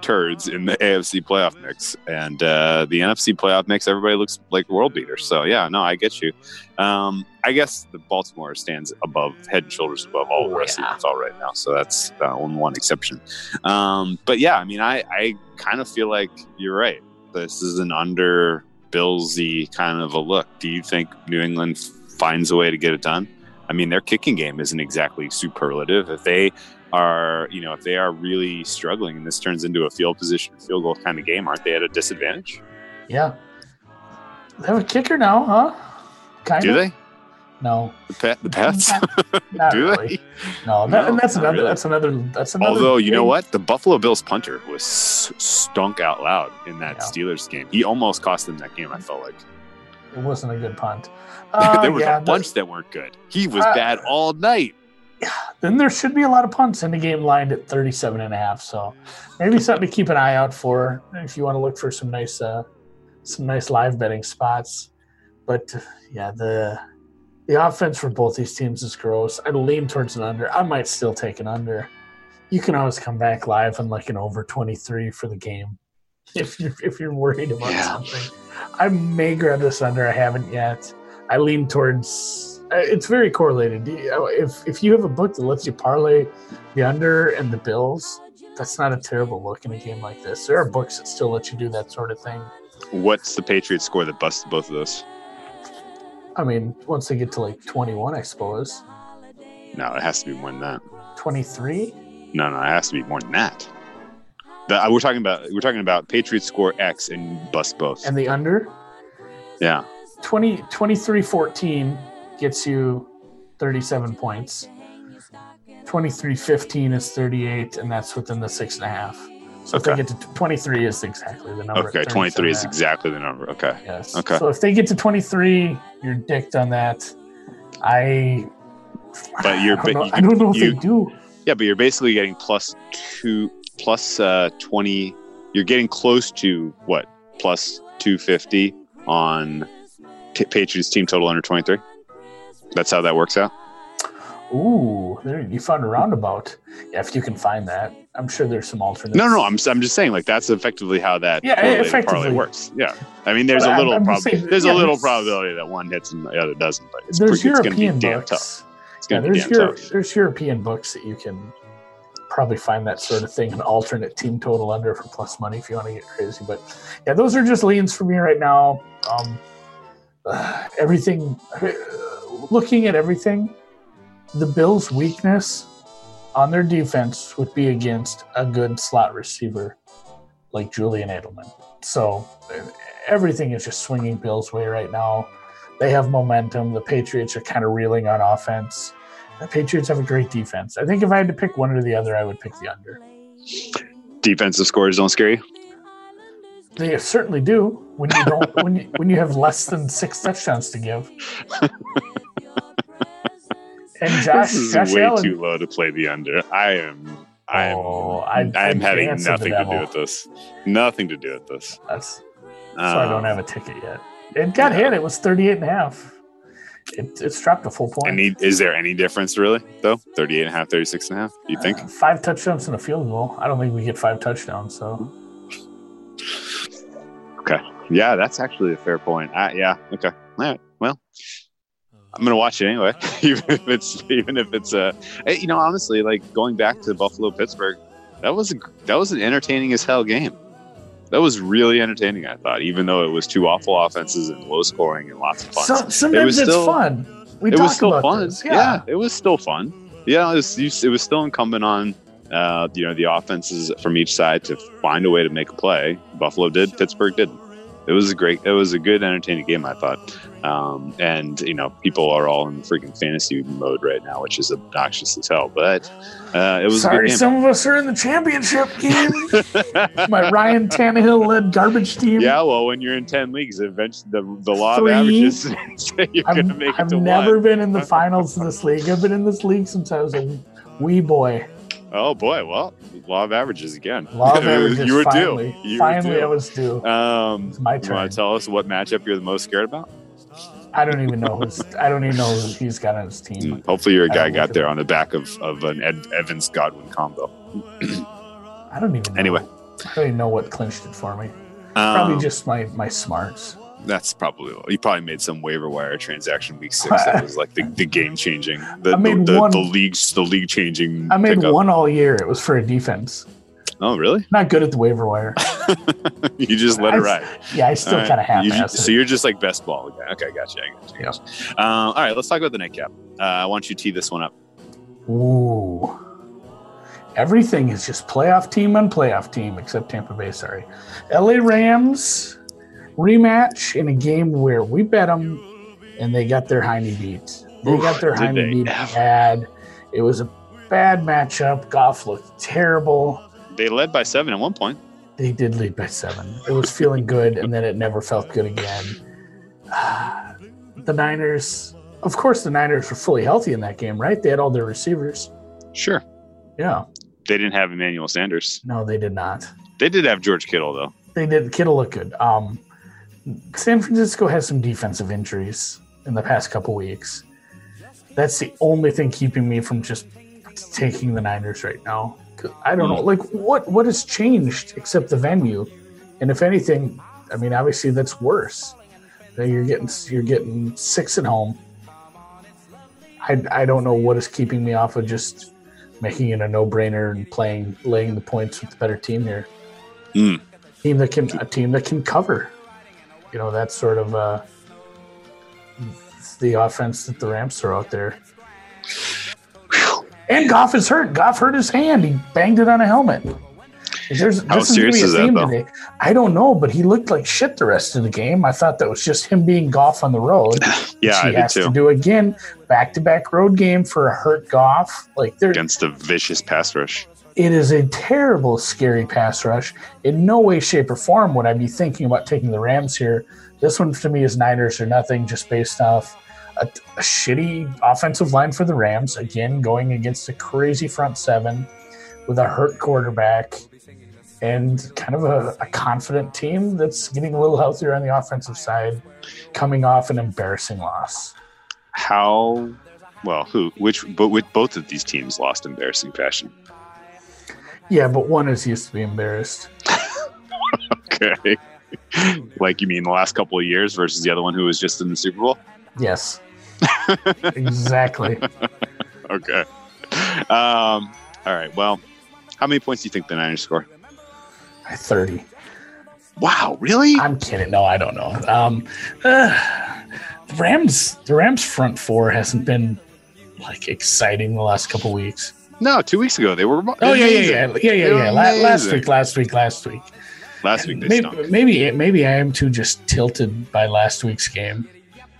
turds in the *laughs* AFC playoff mix, and uh, the NFC playoff mix. Everybody looks like world beaters. So yeah, no, I get you. Um, I guess the Baltimore stands above head and shoulders above all the
Oh,
rest
yeah.
of the NFL right now. So that's uh, one one exception. Um, but yeah, I mean, I I kind of feel like you're right. This is an under Billsy kind of a look. Do you think New England finds a way to get it done? I mean, their kicking game isn't exactly superlative. If they are, you know, if they are really struggling and this turns into a field position, field goal kind of game, aren't they at a disadvantage?
Yeah. They have a kicker now, huh? Kind
Do
of.
they?
No.
The, pet, the Pets? *laughs*
Not
Do
really.
they?
No, that,
No,
and that's
not
another.
really.
That's another. That's another.
Although you know what, the Buffalo Bills punter was stunk out loud in that
Yeah.
Steelers game. He almost cost them that game. I felt like
It wasn't a good punt. *laughs* Uh,
there was
yeah,
a bunch that weren't good. He was
Uh,
bad all night.
Then there should be a lot of punts in the game lined at 37 and a half. So maybe something to keep an eye out for if you want to look for some nice, uh, some nice live betting spots. But uh, yeah, the the offense for both these teams is gross. I lean towards an under. I might still take an under. You can always come back live and like an over 23 for the game *laughs* if you're, if you're worried about
Yeah.
something. I may grab this under. I haven't yet. I lean towards. Uh, It's very correlated. If if you have a book that lets you parlay the under and the Bills, that's not a terrible look in a game like this. There are books that still let you do that sort of thing.
What's the Patriots score that busted both of those?
I mean, once they get to like 21, I suppose.
No, it has to be more than that.
23?
No, no, it has to be more than that. The, uh, we're talking about we're talking about Patriots score X and bust both.
And the under?
yeah,
20, 23 14 gets you 37 points. 23 15 is 38, and that's within the six and a half. So if they get to 23 is exactly the number.
okay, twenty three is exactly the number. Okay,
Yes.
Okay.
So if they get to 23, you're dicked on that. I.
But you're-
I don't know,
you-
I don't know if
you-
they do.
yeah, but you're basically getting plus two, plus uh, twenty. You're getting close to what plus two fifty on P- Patriots team total under twenty three. That's how that works out.
Ooh, there you found a roundabout. Yeah, if you can find that, I'm sure there's some alternates.
No, no, I'm, I'm just saying like that's effectively how that
Yeah, effectively.
works. Yeah, I mean there's
But
a little
I'm
prob-
saying,
there's
yeah,
a little
there's-
probability that one hits and the other doesn't, but it's,
there's
it's going to be damn
books.
tough. It's
Yeah,
going to be
there's
damn
Euro-
tough.
there's European books that you can probably find that sort of thing, an alternate team total under for plus money if you want to get crazy. But yeah, those are just leans for me right now. Um, uh, *sighs* everything, looking at everything, the Bills' weakness on their defense would be against a good slot receiver like Julian Edelman. So everything is just swinging Bills' way right now. They have momentum. The Patriots are kind of reeling on offense. The Patriots have a great defense. I think if I had to pick one or the other, I would pick the under.
Defensive scores don't scare you.
They certainly do when you don't when you, when you have less than six touchdowns to give. *laughs* And Josh,
this is
Josh
way
Allen,
too low to play the under. I am. I am.
Oh, I-
I am having nothing to do with this. Nothing to do with this.
that's so I don't
Um,
have a ticket yet. It got hit. It was 38 and a half. It, it's dropped a full point.
Any, is there any difference really though? 38 and a half, 36 and a half? You think?
Uh, five touchdowns and a field goal. I don't think we get five touchdowns. So
Okay. Yeah, that's actually a fair point. Uh, yeah. Okay. All right. Well, I'm gonna watch it anyway, *laughs* even if it's even if it's a. Hey, you know, honestly, like going back to Buffalo Pittsburgh, that was a that was an entertaining as hell game. That was really entertaining. I thought, even though it was two awful offenses and low scoring and lots of fun.
so, sometimes
was
it's
still-
fun. We
it was still
about
fun.
this.
Yeah. it was still fun. Yeah, it was, it was still incumbent on uh, you know the offenses from each side to find a way to make a play. Buffalo did, Pittsburgh didn't. It was a great, it was a good, entertaining game. I thought, um, and you know, people are all in freaking fantasy mode right now, which is obnoxious as hell. But uh, it was
Sorry, some of us are in the championship game. *laughs* My Ryan Tannehill led garbage team.
yeah, well, when you're in ten leagues, eventually the the law
Three.
of averages *laughs* you're
I've,
going to make it
I've
to
never
one.
been in the finals of this league. I've been in this league since I was a wee boy.
Oh boy, well, law of averages again.
Law of *laughs* averages.
you were
finally,
due. You
finally,
were due.
I was due.
Um,
It's my
you
turn.
want to tell us what matchup you're the most scared about?
I don't even know who's. I don't even know who he's got on his team.
Hopefully, your guy got there on the back of, of an Ed, Evans Godwin combo. *clears throat*
I don't even. Know.
Anyway.
I don't even know what clinched it for me. Probably
Um,
just my my smarts.
that's probably you probably made some waiver wire transaction week six *laughs* that was like the, the game changing, the,
I made
the, the,
one-
the leagues the league changing.
I made
pickup.
one all year. It was for a defense.
Oh, really?
Not good at the waiver wire. *laughs*
you just let it ride.
Yeah, I still kind of
You
half
So you're just like best ball guy. Okay, gotcha. I gotcha. I
Yeah.
Um, all right, let's talk about the nightcap. Uh, I want you to tee this one up.
Ooh. Everything is just playoff team on playoff team except Tampa Bay. Sorry. LA Rams rematch in a game where we bet them and they got their hiney beat. They
Oof,
got their hiney beat bad. It was a bad matchup. Goff looked terrible.
They led by seven at one point.
They did lead by seven. It was feeling good, and then it never felt good again. the Niners, of course, the Niners were fully healthy in that game, right? They had all their receivers.
Sure.
Yeah.
They didn't have Emmanuel Sanders.
No, they did not.
They did have George Kittle though.
They did. Kittle look good. Um, San Francisco has some defensive injuries in the past couple weeks. That's the only thing keeping me from just taking the Niners right now. I don't know, like what what has changed except the venue, and if anything, I mean, obviously that's worse. You're getting you're getting six at home. I I don't know what is keeping me off of just making it a no brainer and playing laying the points with the better team here
Hmm.
team that can a team that can cover. You know, that's sort of uh, the offense that the Rams throw out there. And Goff is hurt. Goff hurt his hand. He banged it on a helmet. There's,
How
this is gonna
serious
be a
is that, though?
today. I don't know, but he looked like shit the rest of the game. I thought that was just him being Goff on the road. *laughs*
Yeah, I
he
did
has to do again back to back road game for a hurt Goff. Like there,
Against a vicious pass rush.
it is a terrible, scary pass rush. In no way, shape, or form would I be thinking about taking the Rams here. This one to me is Niners or nothing, just based off a, a shitty offensive line for the Rams. Again, going against a crazy front seven with a hurt quarterback and kind of a, a confident team that's getting a little healthier on the offensive side, coming off an embarrassing loss.
How well, who which but with both of these teams lost embarrassing fashion.
Yeah, but one is used to be embarrassed. *laughs*
Okay. like you mean the last couple of years versus the other one who was just in the Super Bowl?
Yes. Exactly. *laughs*
Okay. Um, all right. Well, how many points do you think the Niners score?
30.
Wow, really?
I'm kidding. No, I don't know. Um, uh, the Rams, the Rams front four hasn't been like exciting the last couple weeks.
No, two weeks ago they were.
Oh yeah, yeah, yeah, yeah, yeah, yeah. La- last week, last week, last week.
Last week they
maybe,
stunk.
maybe, maybe I am too just tilted by last week's game.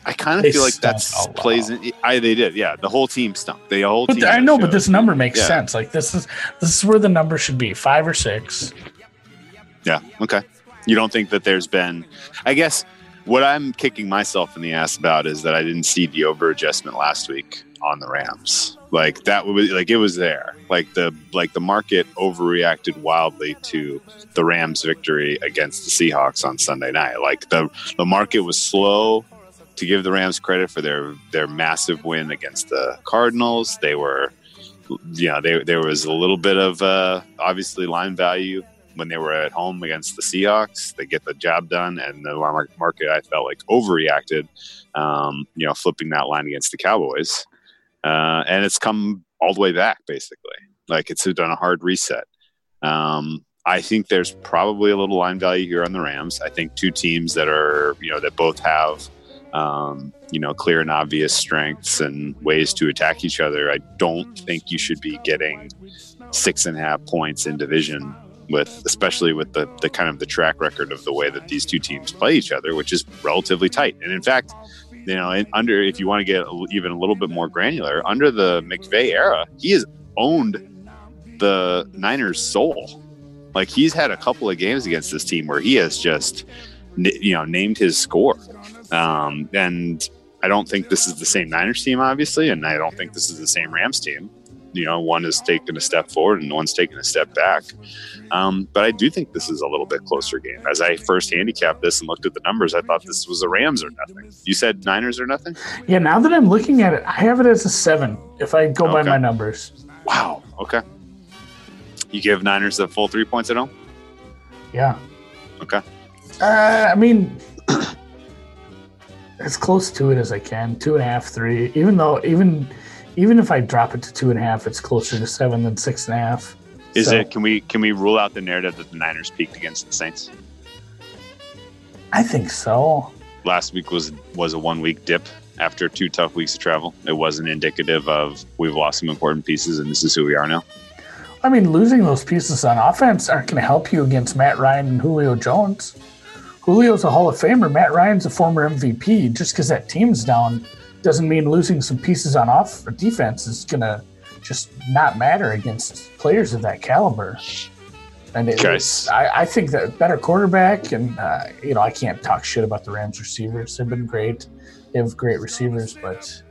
I kind of feel like that's plays. In, I they did. Yeah, the whole team stunk. They all.
But
team.
I know, but this number makes
Yeah.
sense. Like this is this is where the number should be five or six.
Yeah. Okay. You don't think that there's been, I guess, what I'm kicking myself in the ass about is that I didn't see the over adjustment last week on the Rams. Like that was like it was there. Like the like the market overreacted wildly to the Rams victory against the Seahawks on Sunday night. Like the the market was slow to give the Rams credit for their their massive win against the Cardinals. They were you know, they, there was a little bit of uh, obviously line value when they were at home against the Seahawks. They get the job done, and the market I felt like overreacted. Um, you know, flipping that line against the Cowboys, uh, and it's come all the way back basically. Like it's done a hard reset. Um, I think there's probably a little line value here on the Rams. I think two teams that are you know that both have um, you know, clear and obvious strengths and ways to attack each other. I don't think you should be getting six and a half points in division with, especially with the, the kind of the track record of the way that these two teams play each other, which is relatively tight. And in fact, you know, under if you want to get even a little bit more granular, under the McVay era, he has owned the Niners' soul. Like he's had a couple of games against this team where he has just, you know, named his score. Um, and I don't think this is the same Niners team, obviously, and I don't think this is the same Rams team. You know, one is taking a step forward and one's taking a step back. Um, but I do think this is a little bit closer game. As I first handicapped this and looked at the numbers, I thought this was a Rams or nothing. You said Niners or nothing?
Yeah, now that I'm looking at it, I have it as a seven if I go by my numbers.
Wow. Okay. You give Niners the full three points at home?
Yeah.
Okay.
Uh, I mean, as close to it as I can. Two and a half, three. Even though, even even if I drop it to two and a half, it's closer to seven than six and a half.
Is
So,
it? Can we can we rule out the narrative that the Niners peaked against the Saints?
I think so.
Last week was was a one week dip after two tough weeks of travel. It wasn't indicative of we've lost some important pieces and this is who we are now.
I mean, losing those pieces on offense aren't going to help you against Matt Ryan and Julio Jones. Julio's a Hall of Famer. Matt Ryan's a former MVP. Just because that team's down doesn't mean losing some pieces on off or defense is going to just not matter against players of that caliber. And it, it's, I, I think that better quarterback, and uh, you know, I can't talk shit about the Rams receivers. They've been great. They have great receivers, but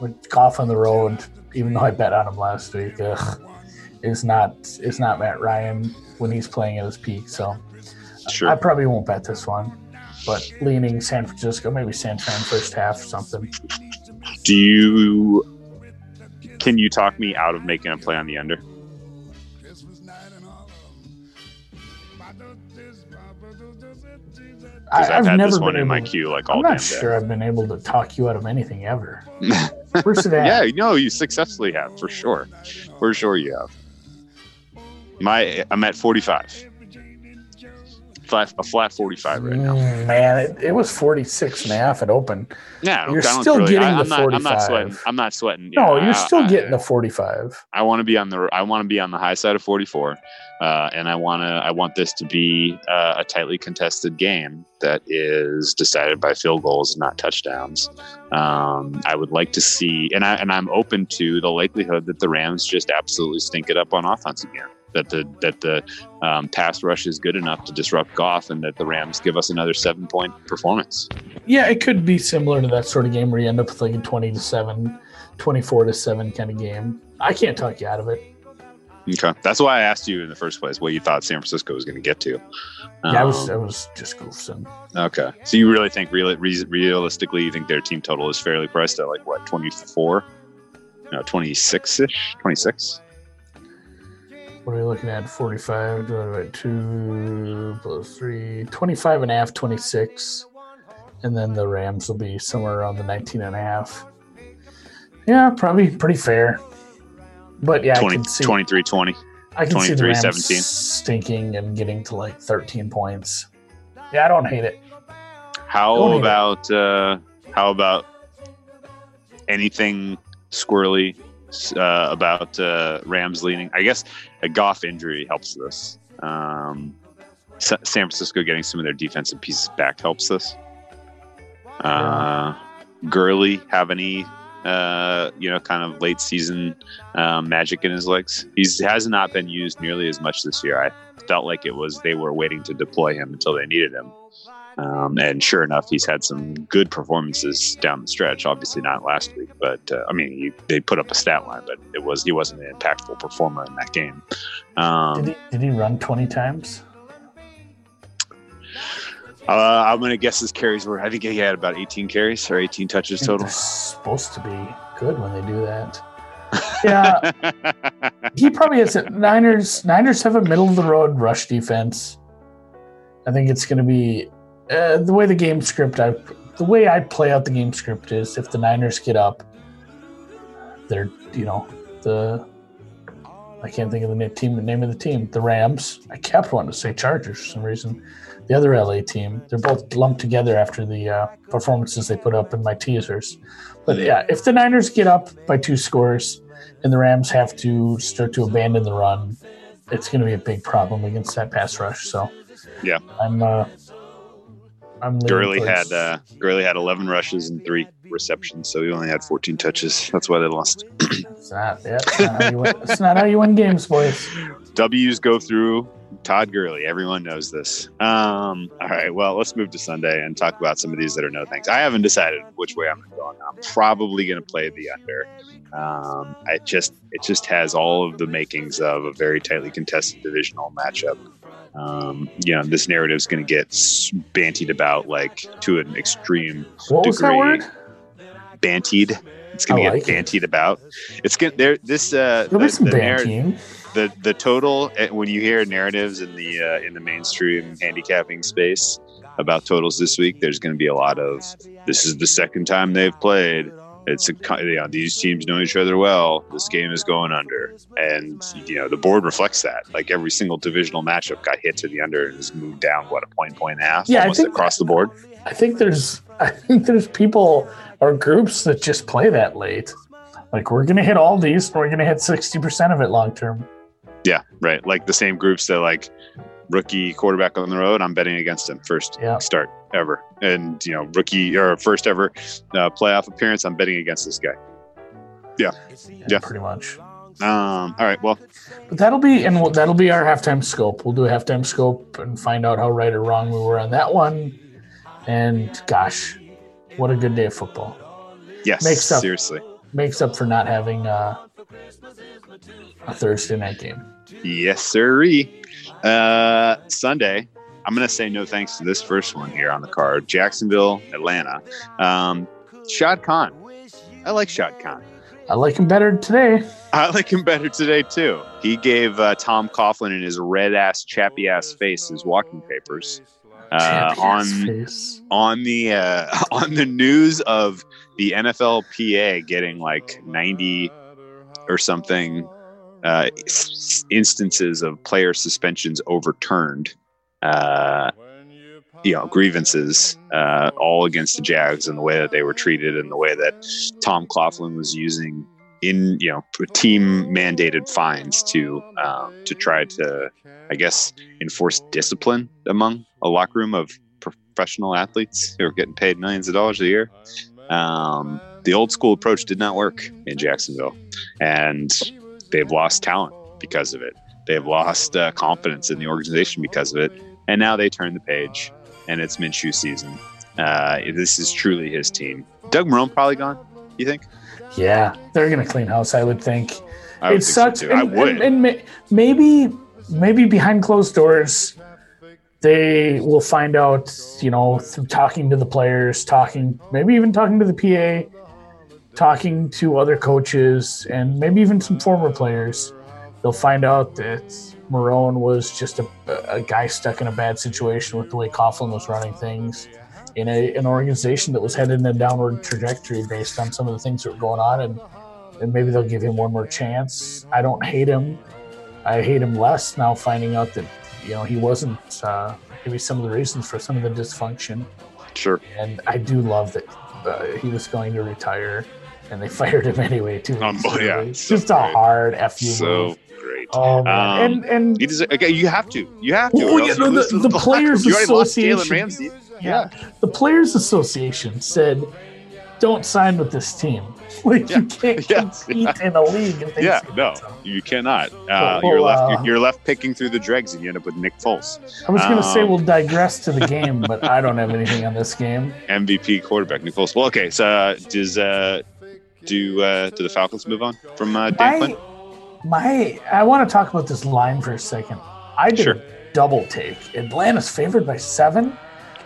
with Goff on the road, even though I bet on him last week, ugh, is not is not Matt Ryan when he's playing at his peak. So
Sure.
I probably won't bet this one, but leaning San Francisco, maybe San Fran first half something.
Do you can you talk me out of making a play on the under?
I,
I've,
I've
had
never
this one in my queue like all
I'm not
day.
sure I've been able to talk you out of anything ever. *laughs* Where's it at?
Yeah, no, you successfully have for sure. For sure you have. My I'm at 45. Flat, a flat 45 right now.
Mm, man, it, it was 46 and a half at open.
Yeah,
You're still getting
I,
the
I'm not, I'm not
45.
sweating. I'm not sweating.
No,
Yeah,
you're
I-
still
I-
getting the 45.
I want to be on the I want to be on the high side of 44, uh, and I want to I want this to be uh, a tightly contested game that is decided by field goals, not touchdowns. Um, I would like to see, and I and I'm open to the likelihood that the Rams just absolutely stink it up on offense again. That the that the um, pass rush is good enough to disrupt Goff, and that the Rams give us another seven point performance.
Yeah, it could be similar to that sort of game where you end up with like a 20 to 7, 24 to 7 kind of game. I can't talk you out of it.
Okay, that's why I asked you in the first place what you thought San Francisco was going to get to.
Yeah, I was
Um,
I was just goofing.
Okay. So you really think real, re- realistically you think their team total is fairly priced at like what 24? No, 26 ish, 26.
What are we looking at? 45 divided by 2 plus 3, 25 and a half, 26. And then the Rams will be somewhere around the 19 and a half. Yeah, probably pretty fair. But yeah, I can see
23 20.
I can see the
23,
Rams
17.
stinking and getting to like 13 points. Yeah, I don't hate it.
How
Don't
about uh how about anything squirrely uh, about uh, Rams leaning? I guess a Goff injury helps this. Um, Sa- San Francisco getting some of their defensive pieces back helps this. Uh, Gurley have any uh, you know, kind of late season um, magic in his legs. He has not been used nearly as much this year. I felt like it was they were waiting to deploy him until they needed him. Um, and sure enough, he's had some good performances down the stretch. Obviously, not last week, but uh, I mean, he, they put up a stat line, but it was he wasn't an impactful performer in that game. Um,
Did he, did he run 20 times?
uh, I'm going to guess his carries were. I think he had about 18 carries or 18 touches total.
Supposed to be good when they do that. *laughs* Yeah, he probably has it. Niners. Niners have a middle of the road rush defense. I think it's going to be uh, the way the game script. I the way I play out the game script is if the Niners get up, they're you know the. I can't think of the name, team. The name of the team, the Rams. I kept wanting to say Chargers for some reason. The other LA team. They're both lumped together after the uh, performances they put up in my teasers. But yeah, if the Niners get up by two scores and the Rams have to start to abandon the run, it's going to be a big problem against that pass rush. So
Yeah.
I'm. Uh, I'm
Gurley
towards-
had uh, Gurley had 11 rushes and three receptions, so he only had 14 touches. That's why they lost.
It's not, yeah, it's, not how you win, it's not how you win games, boys.
W's go through Todd Gurley. Everyone knows this. Um, all right, well, let's move to Sunday and talk about some of these that are no thanks. I haven't decided which way I'm going to go. on. I'm probably going to play the under. Um, I just it just has all of the makings of a very tightly contested divisional matchup. Um, you know, this narrative is going to get bantied about like to an extreme
What
Degree. bantied. It's going to
like
get
it.
bantied about. It's going there. This uh,
There'll be some
the narr- the the total eh, when you hear narratives in the uh, in the mainstream handicapping space about totals this week, there's going to be a lot of this is the second time they've played. It's a you know, these teams know each other well. This game is going under, and you know the board reflects that. Like every single divisional matchup got hit to the under and has moved down what a point, point and a half,
Yeah,
almost
think
across the board.
I think there's *laughs* I think there's people or groups that just play that late. Like we're gonna hit all these, we're gonna hit sixty percent of it long term.
Yeah, right. Like the same groups that like rookie quarterback on the road. I'm betting against him first
Yeah.
start ever, and you know rookie or first ever uh, playoff appearance. I'm betting against this guy. Yeah.
Yeah, pretty much.
Um, all right. Well,
But that'll be and we'll, that'll be our halftime scope. We'll do a halftime scope and find out how right or wrong we were on that one. And gosh, what a good day of football!
yes.
Makes up.
Seriously.
Makes up for not having uh, a Thursday night game.
Yes, sirree. Uh, Sunday. I'm gonna say no thanks to this first one here on the card. Jacksonville, Atlanta. Um, Shad Khan. I like Shad Khan.
I like him better today.
I like him better today too. He gave uh, Tom Coughlin in his red ass, chappy ass face his walking papers uh, on
face.
on the uh, *laughs* on the news of the NFLPA getting like ninety or something uh, instances of player suspensions overturned. Uh, you know grievances uh, all against the Jags and the way that they were treated and the way that Tom Coughlin was using in you know team mandated fines to um, to try to I guess enforce discipline among a locker room of professional athletes who are getting paid millions of dollars a year. Um, the old school approach did not work in Jacksonville, and they've lost talent because of it. They've lost uh, confidence in the organization because of it, and now they turn the page, and it's Minshew season. Uh, this is truly his team. Doug Marrone probably gone. You think?
Yeah, they're gonna clean house. I would think.
I would
it
think so,
sucks.
too.
and,
I would.
And, and maybe, maybe behind closed doors, they will find out. You know, through talking to the players, talking, maybe even talking to the PA, talking to other coaches, and maybe even some former players. They'll find out that Marrone was just a, a guy stuck in a bad situation with the way Coughlin was running things in a, an organization that was headed in a downward trajectory based on some of the things that were going on and and maybe they'll give him one more chance. I don't hate him. I hate him less now, finding out that you know he wasn't uh, maybe some of the reasons for some of the dysfunction.
sure.
And I do love that uh, he was going to retire, and they *laughs* fired him anyway too.
Um, yeah,
it's
so
just a hard fu
So
move.
Great.
Oh man,
Um,
and and
He does, okay, you have to. You have to.
Oh, yeah, no,
you
the-
lose to
the
Packers.
Players
You lost
Association-
Jalen
yeah, the Players Association said don't sign with this team. *laughs* Like
Yeah.
you can't
Yes,
compete in a league. If they
Yeah, no,
so.
you cannot. Uh,
Well,
you're left.
uh,
you're, you're left picking through the dregs, and you end up with Nick Foles,
I was going to say
Um,
we'll digress to the game, but I don't have anything on this game. *laughs*
MVP quarterback Nick Foles. Well, okay. So uh, does uh, do uh, do the Falcons move on from uh, Dan
My,
Quinn?
My, I want to talk about this line for a second. I did
Sure.
a double take. Atlanta's favored by seven.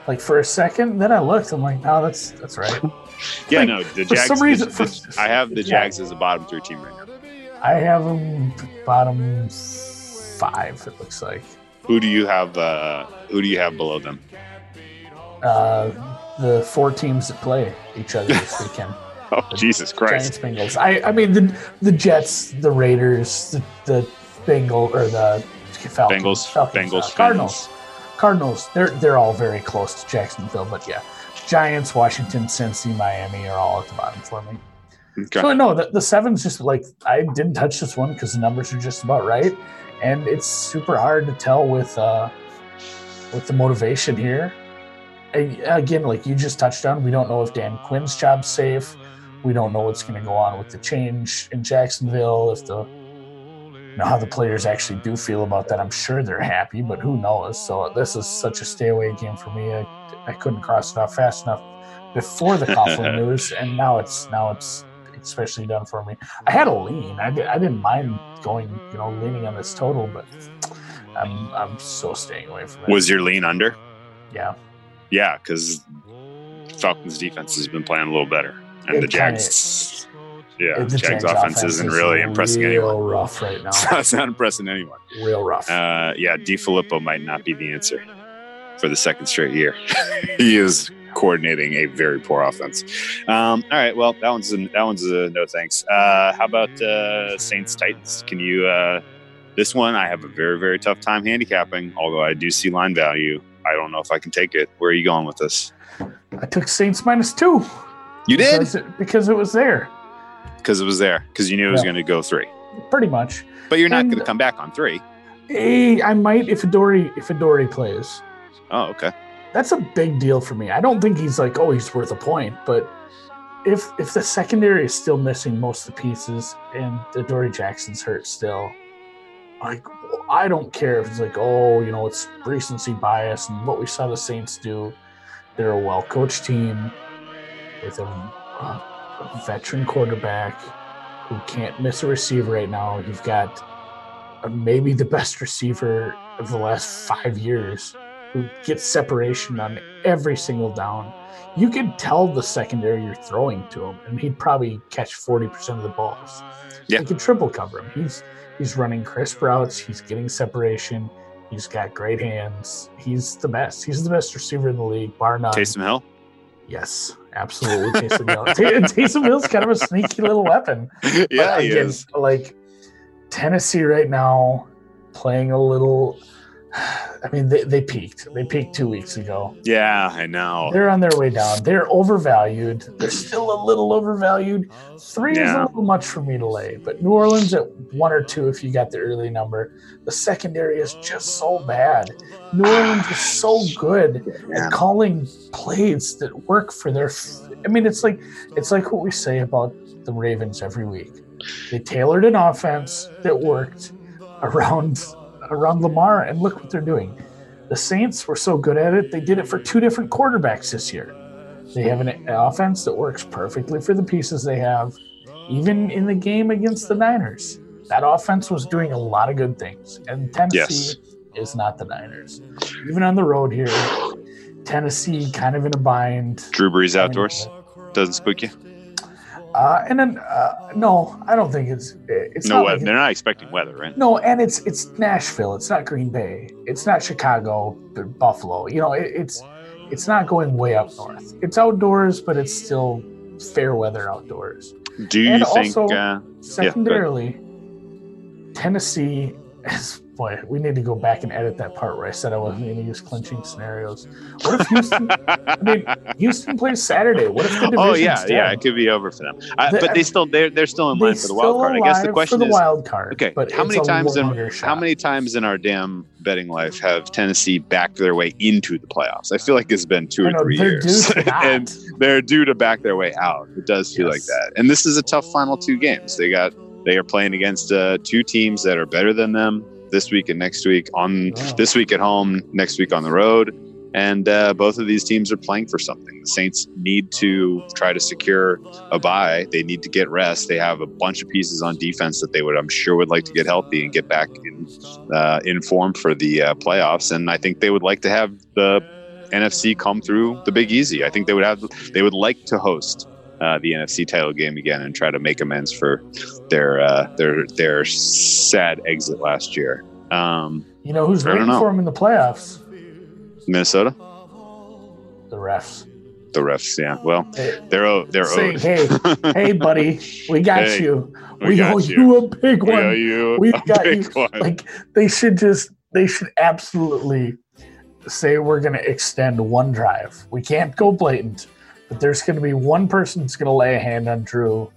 Like for a second, then I looked. I'm like, no, that's that's right. *laughs*
Yeah,
like,
no. The
for some reason-
the-
for-
the- I have the
yeah.
Jags as a bottom three team right now.
I have them bottom five. It looks like.
Who do you have? Uh, who do you have below them?
Uh, the four teams that play each other this *laughs* weekend. *laughs*
Oh, Jesus Christ!
Giants, Bengals. I, I mean the the Jets, the Raiders, the, the Bengal or the Falcons,
Bengals,
Falcons,
Bengals,
uh, Cardinals, Cardinals. They're they're all very close to Jacksonville, but yeah, Giants, Washington, Cincy, Miami are all at the bottom for me.
Okay.
So no, the, the sevens just like I didn't touch this one because the numbers are just about right, and it's super hard to tell with uh with the motivation here. A- Again, like you just touched on, we don't know if Dan Quinn's job's safe. We don't know what's going to go on with the change in Jacksonville. If the you know how the players actually do feel about that. I'm sure they're happy, but who knows? So this is such a stay away game for me. I, I couldn't cross it off fast enough before the Coughlin *laughs* news, and now it's now it's especially done for me. I had a lean. I, I didn't mind going, you know, leaning on this total, but I'm I'm so staying away from it.
Was your lean under?
yeah.
Yeah, because Falcons defense has been playing a little better, and the
kinda-
Jags. Yeah,
The
Jags, offense, isn't
is
really impressing
real
anyone.
rough right now. *laughs*
it's not impressing anyone.
real rough.
Uh, yeah, DeFilippo might not be the answer for the second straight year. *laughs* he is coordinating a very poor offense. Um, all right, well, that one's a, that one's a no thanks. Uh, how about uh, Saints Titans? Can you? Uh, this one I have a very very tough time handicapping. Although I do see line value, I don't know if I can take it. Where are you going with this?
I took Saints minus two.
You did
because it, because it was there,
because it was there because you knew it was
Yeah.
going to go three,
pretty much.
but you're not going to come back on three.
Eh, I might if Adoree if Adoree plays.
Oh, okay.
That's a big deal for me. I don't think he's like, oh, he's worth a point, but if if the secondary is still missing most of the pieces and Adoree Jackson's hurt still, like I don't care if it's like, oh, you know, it's recency bias and what we saw the Saints do. They're a well coached team with a, a veteran quarterback who can't miss a receiver right now. You've got uh, maybe the best receiver of the last five years who gets separation on every single down. You can tell the secondary you're throwing to him, and he'd probably catch 40% of the balls.
Yeah.
You can triple cover him. He's he's running crisp routes, he's getting separation, he's got great hands. He's the best. He's the best receiver in the league, bar none.
Taysom Hill.
Yes, absolutely. Taysom Hill. *laughs* Ta- Taysom Hill's kind of a sneaky little weapon.
yeah,
But
he is.
like Tennessee right now, playing a little. *sighs* I mean, they, they peaked. They peaked two weeks ago.
Yeah, I know.
They're on their way down. They're overvalued. They're still a little overvalued. Three is
Yeah.
a little much for me to lay, but New Orleans at one or two if you got the early number. The secondary is just so bad. New Orleans is *sighs* so good
Yeah.
at calling plays that work for their. f- I mean, it's like it's like what we say about the Ravens every week. They tailored an offense that worked around around Lamar, and look what they're doing. The Saints were so good at it; they did it for two different quarterbacks this year. They have an offense that works perfectly for the pieces they have, even in the game against the Niners. That offense was doing a lot of good things, and Tennessee is not the Niners. Even on the road here, Tennessee kind of in a bind.
Drew Brees outdoors doesn't spook you.
Uh, and then uh, no, I don't think it's it's
no
not
weather.
like-
They're not expecting weather, right?
no, and it's it's Nashville. It's not Green Bay. It's not Chicago, Buffalo. You know, it, it's it's not going way up north. It's outdoors, but it's still fair weather outdoors.
Do you
And
think?
also-
uh,
Secondarily, Tennessee Boy, we need to go back and edit that part where I said I wasn't going to use clinching scenarios. What if Houston? I mean, Houston plays Saturday. What if the division?
Oh yeah,
dead?
yeah, it could be over for them. Uh,
The-
but they still they're they're still in line for the wild card. I guess the question
for the
is
wild card.
okay,
but
how many times in
longer
how many times in our damn betting life have Tennessee backed their way into the playoffs? I feel like it's been two
I
or
know,
three years, *laughs* and they're due to back their way out. It does feel like that. And this is a tough final two games. They got they are playing against uh, two teams that are better than them this week and next week on
Wow.
this week at home, next week on the road. And uh, both of these teams are playing for something. The Saints need to try to secure a bye. They need to get rest. They have a bunch of pieces on defense that they would, I'm sure, would like to get healthy and get back in uh, in form for the uh, playoffs. And I think they would like to have the NFC come through the Big Easy. I think they would have. They would like to host uh, the NFC title game again and try to make amends for their uh, their their sad exit last year. Um,
You know who's
know.
for them in the playoffs?
Minnesota,
The refs.
the refs. Yeah, well,
Hey,
they're they're
saying, hey, *laughs* hey, buddy, we got
Hey,
you.
we
We,
got
owe
you.
you. a big
We
one.
owe you
we got
big
you.
one.
Like they should just they should absolutely say we're going to extend one drive. We can't go blatant, but there's going to be one person that's going to lay a hand on Drew,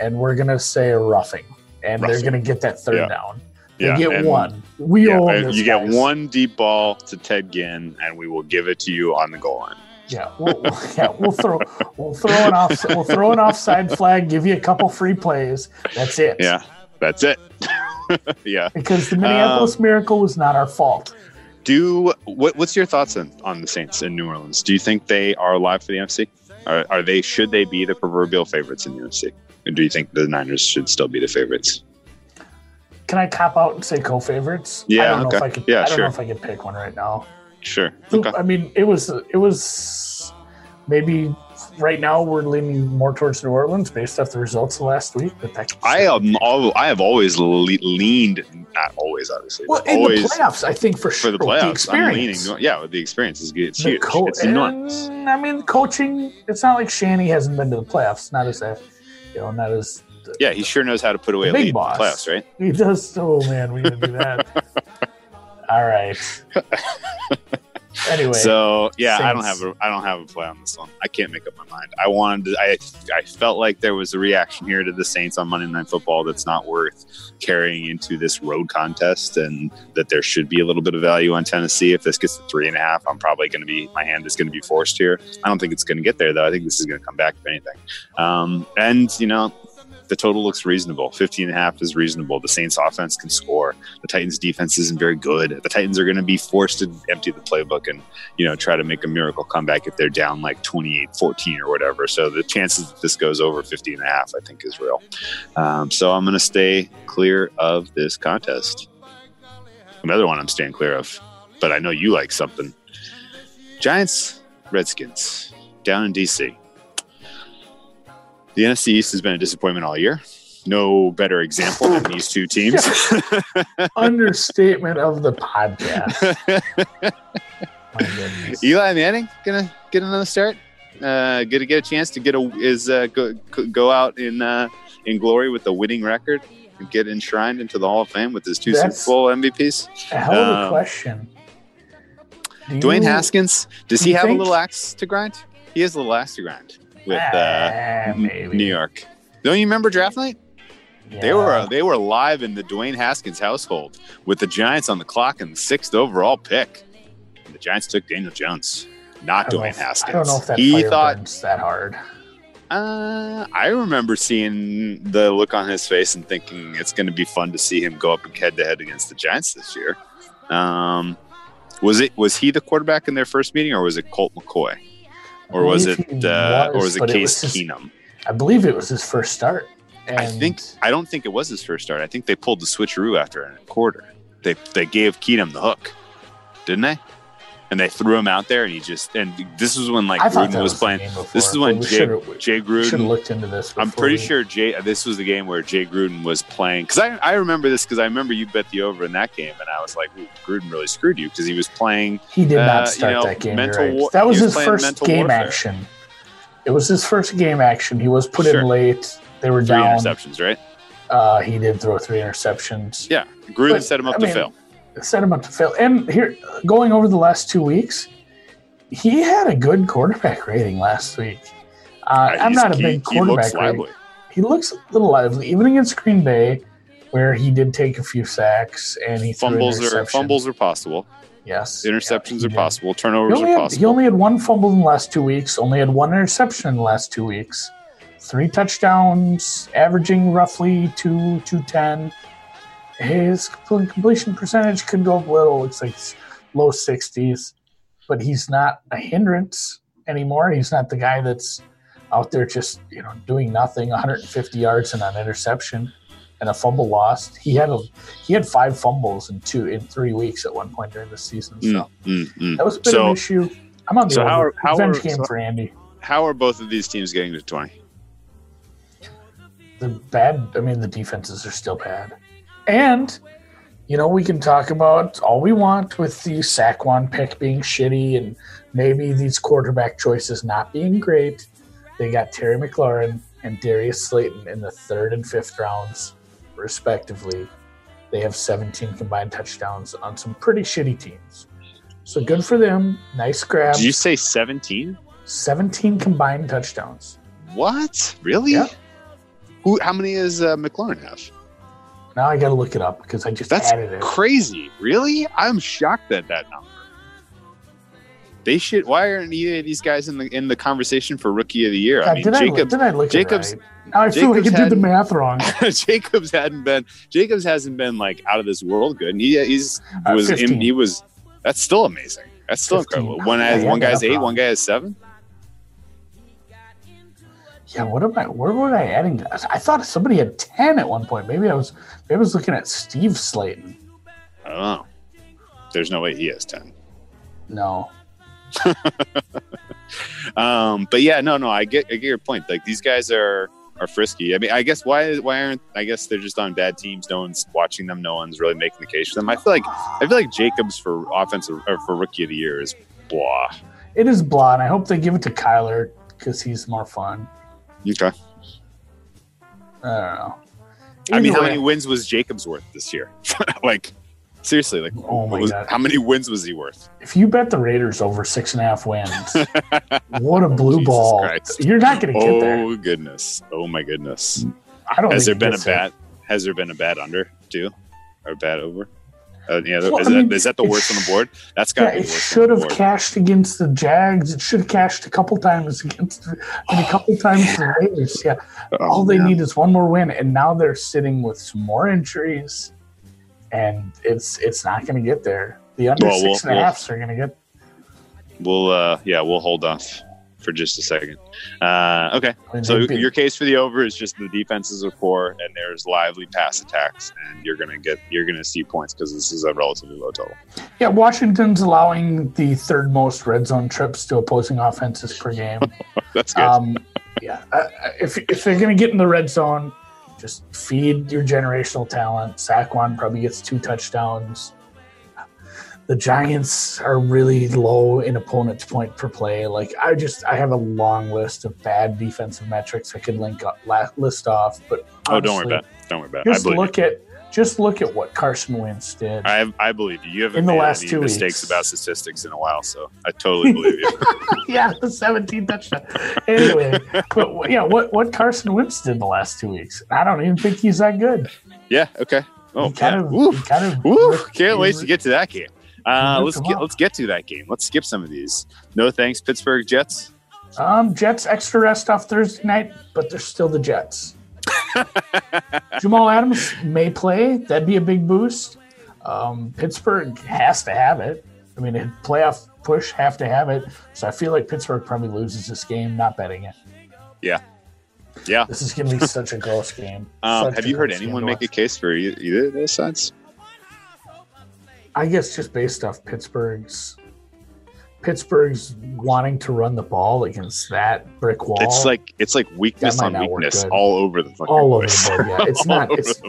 and we're going to say a roughing, and they're going to get that third
Yeah.
down. They
yeah,
get one. We
Yeah,
this,
you get one deep ball to Ted Ginn, and we will give it to you on the goal line.
Yeah, we'll, *laughs* yeah, we'll throw we'll throw an off we'll throw an offside flag, give you a couple free plays. That's it.
Yeah, that's it. *laughs* yeah.
Because the
Um,
Minneapolis Miracle was not our fault.
Do what? What's your thoughts on, on the Saints in New Orleans? Do you think they are alive for the NFC? Are, are they? Should they be the proverbial favorites in the NFC? Or do you think the Niners should still be the favorites?
Can I cop out and say co-favorites? I
Yeah,
don't know if
okay.
I could.
Yeah,
I don't
sure.
know if I could pick one right now.
Sure. Okay.
I mean, it was it was maybe right now we're leaning more towards New Orleans based off the results of last week. But that
I am. All, I have always le- leaned. Not always, obviously.
well in
always
the playoffs, I think for
for
sure
the
with
playoffs. I'm leaning. Yeah, the experience is good. It's
The
huge.
co-
it's enormous.
and, I mean, coaching. It's not like Shanny hasn't been to the playoffs. Not as a, you know, not as
Yeah, he sure knows how to put away a
big
lead in the
boss.
playoffs, right?
he does. Oh man, we gotta do that. *laughs* All right. *laughs* Anyway,
So yeah, I don't have a I don't have a play on this one. I can't make up my mind. I wanted to, I I felt like there was a reaction here to the Saints on Monday Night Football that's not worth carrying into this road contest, and that there should be a little bit of value on Tennessee. If this gets to three and a half, I'm probably going to be my hand is going to be forced here. I don't think it's going to get there though. I think this is going to come back if anything. Um, and you know. The total looks reasonable. 15 and a half is reasonable. The Saints offense can score. The Titans defense isn't very good. The Titans are going to be forced to empty the playbook and you know, try to make a miracle comeback if they're down like 28 14 or whatever. So the chances that this goes over 50 and a half, I think, is real. Um, so I'm going to stay clear of this contest. Another one I'm staying clear of, but I know you like something Giants, Redskins, down in DC. The NFC East has been a disappointment all year. No better example than these two teams. *laughs*
understatement of the podcast. *laughs*
Eli Manning gonna get another start. Uh, gonna get a chance to get a is uh, go go out in uh, in glory with a winning record and get enshrined into the Hall of Fame with his two
That's-
Super Bowl MVPs.
A hell of a
Um,
question. Do
Dwayne
you-
Haskins, does he have a little axe to grind? He has a little axe to grind with uh,
maybe.
New York. Don't you remember draft night? They were they were live in the Dwayne Haskins household with the Giants on the clock and the sixth overall pick. And the Giants took Daniel Jones, not Dwayne
if-
Haskins.
I don't know if that
he thought
that hard.
Uh, I remember seeing the look on his face and thinking it's going to be fun to see him go up head to head against the Giants this year. Um, was it was he the quarterback in their first meeting, or was it Colt McCoy, or was it uh, or
was,
was it
it
Case
was his-
Keenum?
I believe it was his first start. And
I think I don't think it was his first start. I think they pulled the switcheroo after a quarter. They they gave Keenum the hook, didn't they? And they threw him out there, and he just and this was when like
I
Gruden was, playing.
before,
This is when Jay, Jay
we should have
Gruden
looked into this.
I'm pretty
we-
sure Jay. This was the game where Jay Gruden was playing because I, I remember this because I remember you bet the over in that game and I was like, Ooh, Gruden really screwed you because he was playing.
he did
uh,
not
you
start
know,
that game.
mental
right. that was
was
his first game
warfare.
action. It was his first game action. He was put
Sure.
in late. They were
Three
down.
interceptions, right?
Uh, he did throw three interceptions.
Yeah, Gruden
But,
set him up
I
to
mean,
fail.
Set him up to fail. And here, going over the last two weeks, he had a good quarterback *laughs* rating last week. Uh, I'm not a
he-
big
he looks
quarterback rating.
lively.
He looks a little lively, even against Green Bay, where he did take a few sacks and he
Fumbles are fumbles are possible.
Yes,
Interceptions
Yeah,
are
did.
possible. Turnovers are
had,
possible.
he only had one fumble in the last two weeks. Only had one interception in the last two weeks. Three touchdowns, averaging roughly two two ten. His completion percentage could go up a little. Looks like it's low sixties, but he's not a hindrance anymore. He's not the guy that's out there just you know doing nothing. 150 yards and an interception and a fumble lost. He had a he had five fumbles in two in three weeks at one point during the season. So.
Mm, mm, mm.
That was a bit of
So-
an issue. I'm on the
so
over.
how are- how
revenge
are-
game
so-
for Andy.
How are both of these teams getting to 20?
The bad. I mean, the defenses are still bad, and you know we can talk about all we want with the Saquon pick being shitty and maybe these quarterback choices not being great. They got Terry McLaurin and Darius Slayton in the third and fifth rounds, respectively. They have 17 combined touchdowns on some pretty shitty teams. So good for them. Nice grab.
Did you say 17?
17 combined touchdowns.
What? Really?
Yeah.
Who? How many does uh, McLaurin have?
Now I got to look it up because I just
That's
added it.
crazy. Really? I'm shocked at that number. They should. Why aren't either of these guys in the in the conversation for rookie of the year?
God,
I mean,
did, I,
Jacobs.
did I look
Jacobs-
it right? Now I feel like I did the math wrong. *laughs*
Jacobs hadn't been. Jacobs hasn't been like out of this world good. And he he's
Uh,
was
15.
he was. That's still amazing. That's still
15.
incredible. One has
yeah,
one guy's eight,
wrong.
one guy has seven.
Yeah, what am I? Where was I adding? to- I thought somebody had ten at one point. Maybe I was. Maybe I was looking at Steve Slayton.
I don't know. There's no way he has ten.
No, *laughs*
Um, but yeah, no, no, I get, I get your point. Like these guys are are frisky. I mean, I guess why why aren't I guess they're just on bad teams. No one's watching them. No one's really making the case for them. I feel like I feel like Jacobs for offensive or for rookie of the year is blah.
it is blah, and I hope they give it to Kyler because he's more fun.
Okay.
I don't know.
I mean, how many wins was Jacobs worth this year? *laughs* like seriously, like
Oh my
was-
God.
how many wins was he worth?
If you bet the Raiders over six and a half wins, *laughs* what a blue
Jesus
ball!
Christ.
You're not going to get there.
Oh goodness! Oh my goodness!
I don't.
Has there been a bad? Has there been a bad under too, or a bad over? Uh, yeah,
Well,
is,
I
that,
mean,
is that the worst on the board? That's got
Yeah, it should have cashed against the Jags. It should have cashed a couple times against, and a couple times the Raiders. Yeah,
Oh,
all they
man.
need is one more win, and now they're sitting with some more injuries, and it's it's not going to get there. The under
Well, we'll-
six and a
we'll-
halfs are going to get.
We'll uh, yeah, we'll hold off for just a second. Uh, okay, so your case for the over is just the defenses are poor and there's lively pass attacks, and you're gonna get you're gonna see points because this is a relatively low total.
yeah, Washington's allowing the third most red zone trips to opposing offenses per game. *laughs*
That's good.
Um, yeah, uh, if if they're going to get in the red zone, just feed your generational talent. Saquon probably gets two touchdowns. The Giants are really low in opponent's point per play. Like I just, I have a long list of bad defensive metrics I could link up, la- list off. But
oh, don't worry about it. Don't worry about it.
Just look at just look at what Carson Wentz did.
you. I I believe you. You haven't
In the
made
last
any
two
mistakes
weeks.
about statistics in a while, so I totally believe you. *laughs*
yeah, the 17 touchdown. Anyway, but yeah, what what Carson Wentz did the last two weeks? I don't even think he's that good.
yeah. Okay. Oh,
he kind
yeah.
of, he kind of ripped-
Can't wait to get to that game. Uh, let's get let's get to that game. Let's skip some of these. No thanks, Pittsburgh Jets.
Um, Jets extra rest off Thursday night, but they're still the Jets. *laughs* Jamal Adams may play. That'd be a big boost. Um, Pittsburgh has to have it. I mean, a playoff push have to have it. So I feel like Pittsburgh probably loses this game. Not betting it.
Yeah. Yeah.
This is going to be such a gross game. *laughs*
Um, have you heard anyone make a case for either of those sides?
I guess just based off Pittsburgh's Pittsburgh's wanting to run the ball against that brick wall.
It's like it's like weakness on weakness all over the fucking
all over
place.
the board. Yeah, *laughs* it's not. It's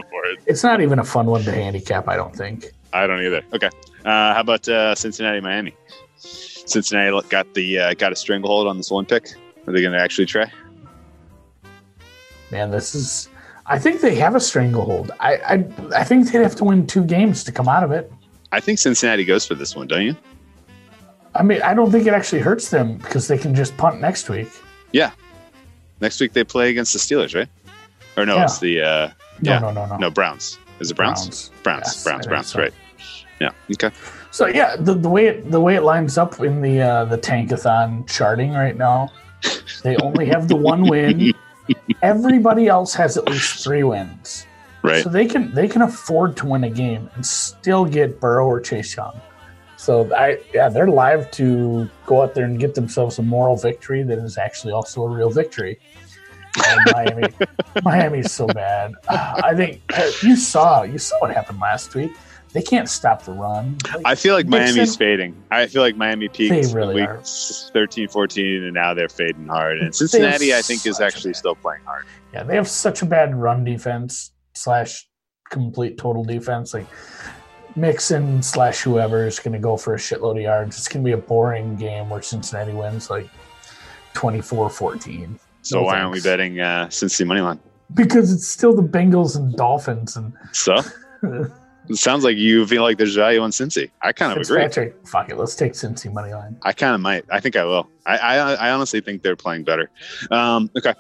it's not even a fun one to handicap. I don't think.
I don't either. Okay. Uh, how about uh, Cincinnati, Miami? Cincinnati got the uh, got a stranglehold on this one pick. Are they going to actually try?
Man, this is. I think they have a stranglehold. I, I I think they'd have to win two games to come out of it.
I think Cincinnati goes for this one, don't you?
I mean, I don't think it actually hurts them because they can just punt next week. Yeah.
Next week they play against the Steelers, right? Or no,
Yeah.
it's the uh,
No,
Yeah.
no, no, no.
no Browns. Is it Browns?
Browns.
Browns,
Yes,
Browns, Browns,
so.
right? Yeah. Okay.
So yeah, the, the way it the way it lines up in the uh, the Tankathon charting right now, they only have the one win. *laughs* Everybody else has at least three wins,
Right.
so they can they can afford to win a game and still get Burrow or Chase Young. So I yeah, they're live to go out there and get themselves a moral victory that is actually also a real victory. And *laughs* Miami, Miami's so bad. Uh, I think uh, you saw you saw what happened last week. They can't stop the run. Like,
I feel like Miami's fading. I feel like Miami peaked
really
week
are.
13, 14, and now they're fading hard. And Cincinnati, I think, is actually
bad-
still playing hard.
Yeah, they have such a bad run defense slash complete total defense. Like Mixon slash whoever is going to go for a shitload of yards. It's going to be a boring game where Cincinnati wins like 24 14.
So
No
why aren't we betting uh, Cincy money line?
Because it's still the Bengals and Dolphins and
So *laughs* it sounds like you feel like there's value on Cincy. I kind of agree.
Fuck it. Let's take Cincy money line.
I kind of might. I think I will. I, I I honestly think they're playing better. Um, okay.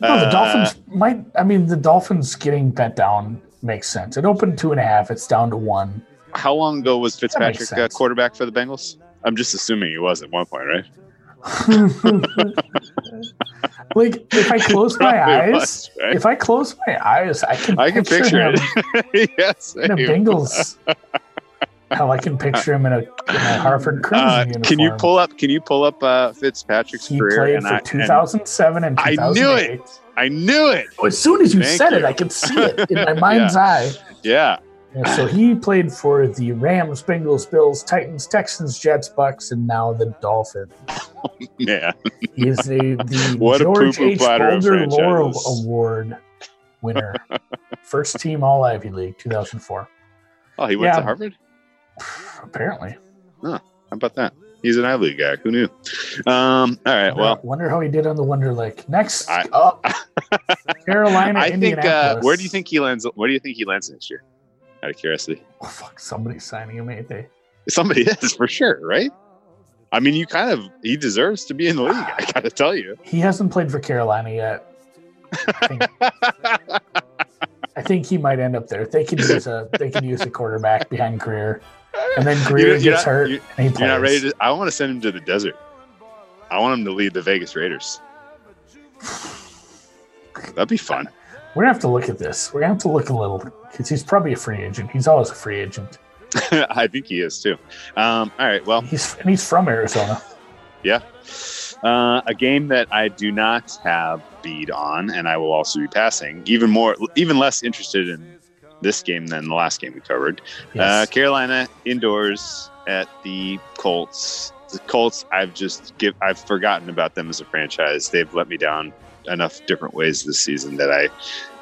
No, the
Uh,
Dolphins might. I mean, the Dolphins getting bet down makes sense. It opened two and a half. It's down to one.
How long ago was Fitzpatrick uh, quarterback for the Bengals? I'm just assuming he was at one point, right? *laughs*
like if I close my eyes,
was, right?
if I close my eyes, I can
I can picture
him
it. *laughs* yes.
in a. Bengals. *laughs* How I can picture him in a, in a Harvard Crimson
Uh,
uniform.
can you pull up? Can you pull up uh, Fitzpatrick's
He
career?
played for
I, and
2007 and
I
2008.
knew it. I knew it.
As soon as you
Thank
said
you.
it, I could see it in my mind's eye.
Yeah.
Yeah, so he played for the Rams, Bengals, Bills, Titans, Texans, Jets, Bucks, and now the Dolphins. *laughs*
Yeah.
He is the, the *laughs*
What a
George H. Boulder Laurel. Award winner. *laughs* First team All Ivy League, 2004.
Oh, he went
Yeah.
to Harvard. *sighs*
Apparently. Huh.
How about that? He's an Ivy League guy. Who knew? Um, all right. Well,
wonder how he did on the Wonderlic. Next
I-
up, Carolina,
I think. Uh, where do you think he lands? Where do you think he lands next year? Out of curiosity,
Oh, fuck, somebody's signing him, ain't they?
somebody is for sure, right? I mean, you kind of he deserves to be in the league. I *sighs* got to tell you.
He hasn't played for Carolina yet. I think, I think he might end up there. They can use a they could use a quarterback behind Grier, and then *laughs* Grier
you're
gets
not-
hurt
you're-
and he plays.
You're not ready to. I want to send him to the desert. I want him to lead the Vegas Raiders. *sighs* That'd be fun.
We're gonna have to look at this. We're gonna have to look a little because he's probably a free agent. He's always a free agent. *laughs*
I think he is too. Um, all right. Well,
He's and he's from Arizona.
Yeah. Uh, a game that I do not have bead on, and I will also be passing. Even more, even less interested in this game than the last game we covered. Uh, Carolina indoors at the Colts. The Colts, I've just give, I've forgotten about them as a franchise. They've let me down enough different ways this season that I,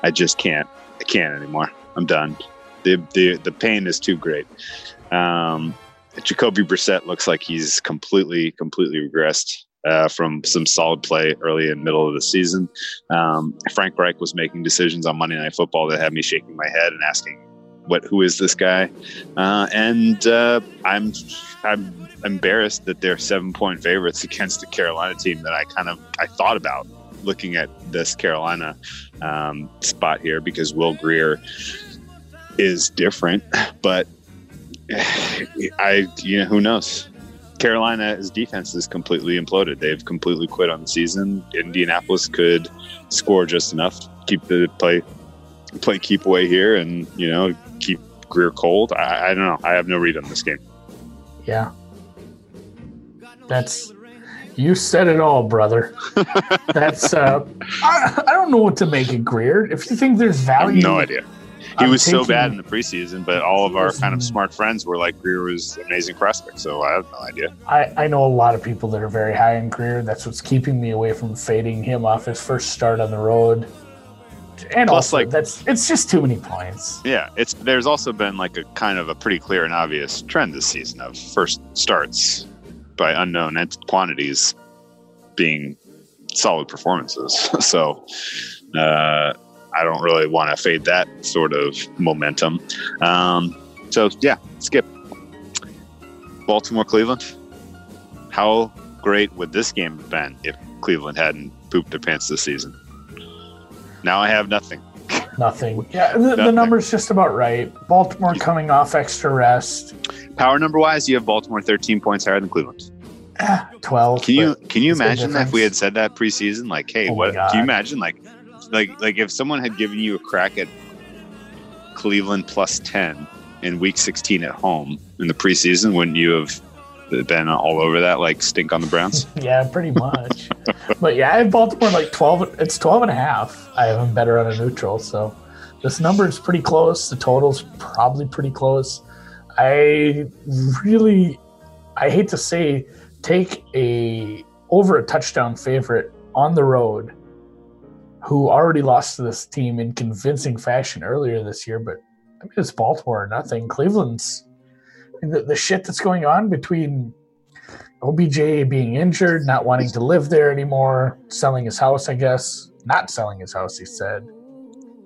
I just can't, I can't anymore. I'm done. The the the pain is too great. Um, Jacoby Brissett looks like he's completely, completely regressed uh, from some solid play early and middle of the season. Um, Frank Reich was making decisions on Monday Night Football that had me shaking my head and asking, "What? Who is this guy?" Uh, and uh, I'm, I'm embarrassed that they're seven point favorites against the Carolina team that I kind of I thought about looking at this Carolina um, spot here because Will Grier is different, but I, you know, who knows? Carolina's defense is completely imploded. They've completely quit on the season. Indianapolis could score just enough, to keep the play, play keep away here, and you know, keep Grier cold. I, I don't know. I have no read on this game.
Yeah. That's you said it all, brother. *laughs* That's uh I, I don't know what to make of Grier. If you think there's
I have
value
no idea. He
I'm
was so bad in the preseason, but all of our kind of smart friends were like Grier was amazing prospect. So I have no idea.
I, I know a lot of people that are very high in Grier. That's what's keeping me away from fading him off his first start on the road. And
Plus,
also,
like-
that's it's just too many points.
Yeah, it's there's also been like a kind of a pretty clear and obvious trend this season of first starts by unknown quantities being solid performances. *laughs* so uh, I don't really want to fade that sort of momentum. Um, so yeah, skip. Baltimore, Cleveland. How great would this game have been if Cleveland hadn't pooped their pants this season? Now I have nothing.
Nothing. Yeah, the, the
Nothing.
number's just about right. Baltimore coming off extra rest.
Power number wise, you have Baltimore 13 points higher than Cleveland.
Ah, 12.
Can you can you imagine that if we had said that preseason? Like, hey,
Oh
what
God.
can you imagine? Like, like like if someone had given you a crack at Cleveland plus 10 in Week 16 at home in the preseason, wouldn't you have been all over that like stink on the Browns? *laughs*
Yeah, pretty much. but yeah, I have Baltimore like 12. It's 12 and a half. I have them better on a neutral. So this number is pretty close. The total's probably pretty close. I really, I hate to say, take a over a touchdown favorite on the road who already lost to this team in convincing fashion earlier this year. But I mean, it's Baltimore or nothing. Cleveland's and the, the shit that's going on between OBJ being injured, not wanting to live there anymore, selling his house, I guess, not selling his house, he said.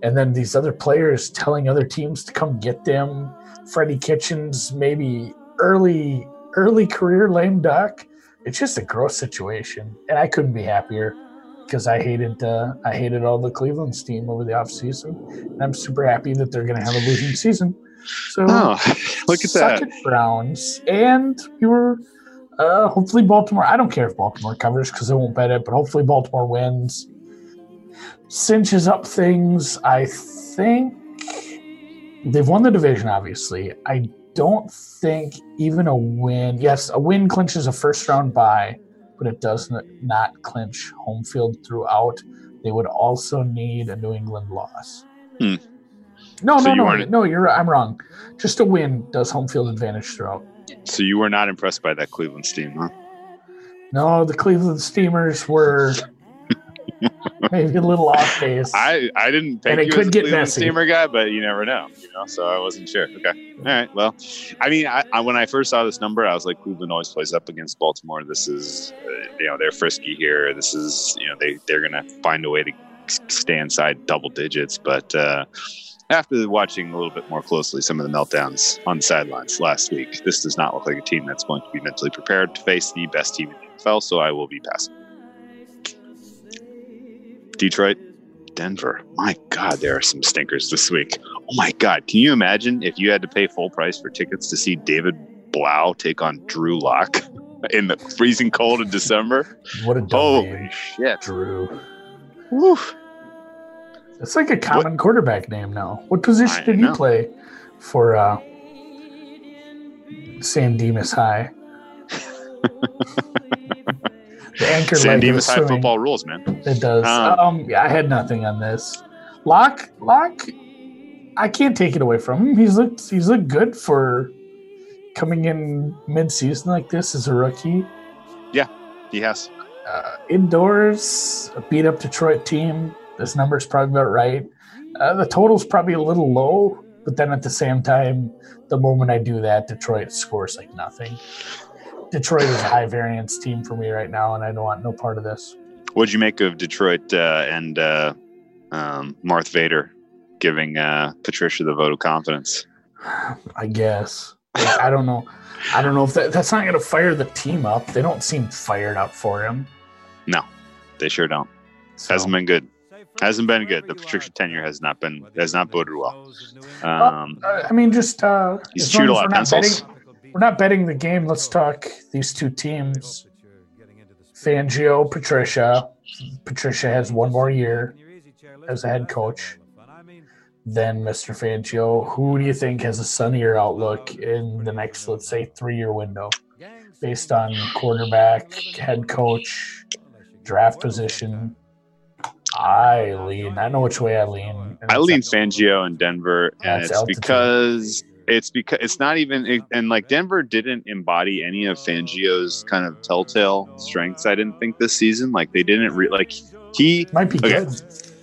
And then these other players telling other teams to come get them. Freddie Kitchens, maybe early, early career lame duck. It's just a gross situation. And I couldn't be happier because I hated uh, I hated all the Cleveland's team over the offseason. And I'm super happy that they're gonna have a losing season. So
Oh, *laughs* look at that.
Browns. And you were uh, hopefully Baltimore. I don't care if Baltimore covers because I won't bet it, but hopefully Baltimore wins. Cinches up things. I think they've won the division, obviously. I don't think even a win, yes, a win clinches a first round bye, but it does not, not clinch home field throughout. They would also need a New England loss.
Hmm.
No,
So
no,
you
no,
weren't-
no. You're. I'm wrong. Just a win does home field advantage throughout.
So you were not impressed by that Cleveland team, huh?
No, the Cleveland Steamers were *laughs* maybe a little off base.
I, I didn't
And
think
it
you
could
a
get
Cleveland
messy.
Steamer guy, but you never know, you know. So I wasn't sure. Okay, all right. Well, I mean, I, I, when I first saw this number, I was like, Cleveland always plays up against Baltimore. This is, uh, you know, they're frisky here. This is, you know, they they're gonna find a way to stay inside double digits. But uh, after watching a little bit more closely some of the meltdowns on the sidelines last week, this does not look like a team that's going to be mentally prepared to face the best team in the NFL. So I will be passing. Detroit, Denver. My God, there are some stinkers this week. Oh my God, can you imagine if you had to pay full price for tickets to see David Blough take on Drew Lock *laughs* in the freezing cold of December?
what a dumb
Holy shit!
Drew.
Woo.
It's like a common quarterback name now. What position
I
did
know.
he play for uh, San Dimas High? *laughs* the anchor
San Dimas High football rules, man.
It does.
Um,
Um, yeah, I had nothing on this. Lock, Lock. I can't take it away from him. He's looked. He's looked good for coming in mid-season like this as a rookie.
Yeah, he has.
Uh, indoors, a beat up Detroit team. This number's probably about right. Uh, the total's probably a little low, but then at the same time, the moment I do that, Detroit scores like nothing. Detroit is a high variance team for me right now, and I don't want no part of this.
What'd you make of Detroit uh, and uh, um, Marth Vader giving uh, Patricia the vote of confidence?
I guess. Like, I don't know. I don't know if that, that's not going to fire the team up. They don't seem fired up for him.
No, they sure don't.
So,
Hasn't been good. Hasn't been good. The Patricia tenure has not been has not boded well.
Well,
Um,
uh, I mean, just uh,
He's chewed a lot of
not
pencils.
betting, we're not betting the game. Let's talk these two teams. Fangio, Patricia. Patricia has one more year as a head coach. Then Mr. Fangio. Who do you think has a sunnier outlook in the next, let's say, three-year window, based on quarterback, head coach, draft position? I lean. I know which way I lean.
I lean Fangio in Denver, and it's
altitude.
because it's because it's not even it, and like Denver didn't embody any of Fangio's kind of telltale strengths. I didn't think this season like they didn't re- like he
Might be
Okay.
good.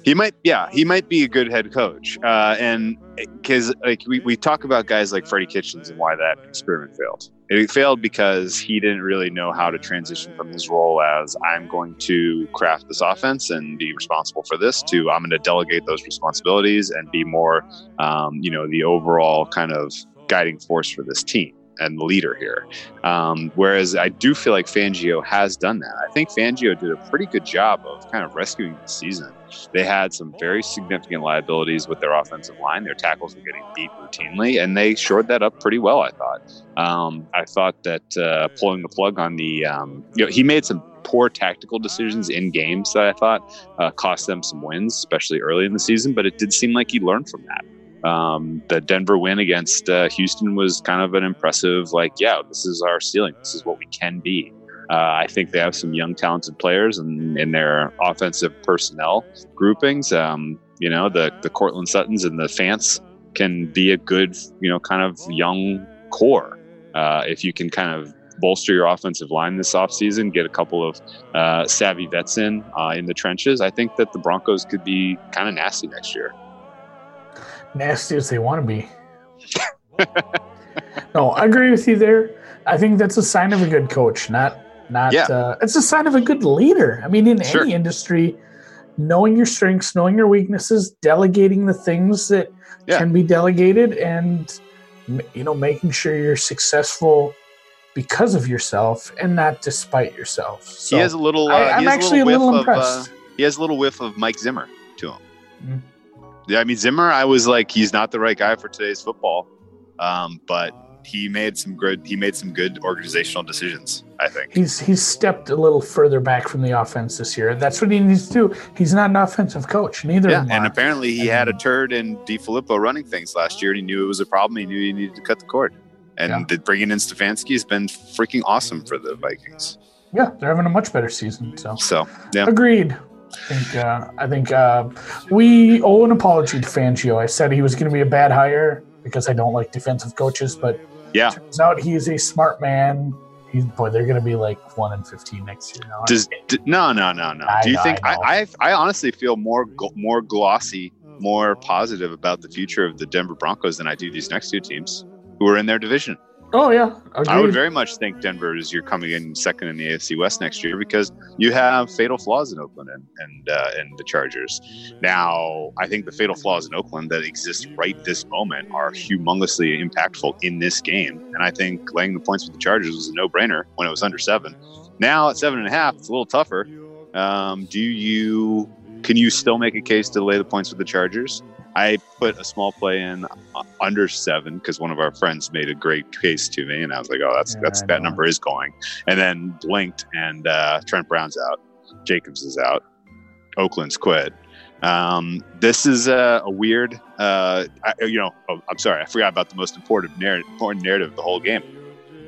He might, yeah, he might be a good head coach. Uh, and because like we, we talk about guys like Freddie Kitchens and why that experiment failed. It failed because he didn't really know how to transition from his role as I'm going to craft this offense and be responsible for this to I'm going to delegate those responsibilities and be more, um, you know, the overall kind of guiding force for this team and the leader here. Um, whereas I do feel like Fangio has done that. I think Fangio did a pretty good job of kind of rescuing the season. They had some very significant liabilities with their offensive line. Their tackles were getting beat routinely, and they shored that up pretty well. I thought. Um, I thought that uh, pulling the plug on the, um, you know, he made some poor tactical decisions in games that I thought uh, cost them some wins, especially early in the season. But it did seem like he learned from that. Um, the Denver win against uh, Houston was kind of an impressive, like, yeah, this is our ceiling. This is what we can be. Uh, I think they have some young, talented players and in, their offensive personnel groupings. Um, you know, the the Courtland Suttons and the Fants can be a good, you know, kind of young core uh, if you can kind of bolster your offensive line this offseason, get a couple of uh, savvy vets in uh, in the trenches. I think that the Broncos could be kind of nasty next year
nasty as they want to be. *laughs* no, I agree with you there. I think that's a sign of a good coach, not not.
Yeah.
Uh, it's a sign of a good leader. I mean, in
Sure.
any industry, knowing your strengths, knowing your weaknesses, delegating the things that
Yeah.
can be delegated, and you know, making sure you're successful because of yourself and not despite yourself. So
he has a little. Uh,
I,
has
actually a
whiff
little
of, uh,
impressed.
he has a little whiff of Mike Zimmer to him.
Mm.
Yeah, I mean Zimmer, I was like, he's not the right guy for today's football, um, but he made some good. He made some good organizational decisions. I think.
He's he's stepped a little further back from the offense this year. That's what he needs to do. He's not an offensive coach. Neither
Yeah, and apparently he had a turd in DeFilippo running things last year, and he knew it was a problem. He knew he needed to cut the cord. And
Yeah.
the, bringing in Stefanski has been freaking awesome for the Vikings.
yeah, they're having a much better season. So
So yeah,
agreed. I think uh, I think uh, we owe an apology to Fangio. I said he was going to be a bad hire because I don't like defensive coaches, but
yeah.
turns out he is a smart man. He's boy, they're going to be like one and fifteen next year. Now.
Does d- no, no, no, no.
I
Do you
know,
think
I.
I, I honestly feel more more glossy, more positive about the future of the Denver Broncos than I do these next two teams who are in their division.
Oh yeah, agreed.
I would very much think Denver is you're coming in second in the AFC West next year because you have fatal flaws in Oakland and and, uh, and the Chargers. Now, I think the fatal flaws in Oakland that exist right this moment are humongously impactful in this game, and I think laying the points with the Chargers was a no brainer when it was under seven. Now at seven and a half, it's a little tougher. Um, do you can you still make a case to lay the points with the Chargers? I put a small play in uh, under seven because one of our friends made a great case to me, and I was like, "Oh, that's
Yeah,
that's that number is going." And then blinked, and uh, Trent Brown's out, Jacobs is out, Oakland's quit. Um, this is a, a weird, uh, I, you know. Oh, I'm sorry, I forgot about the most important narrative, important narrative of the whole game.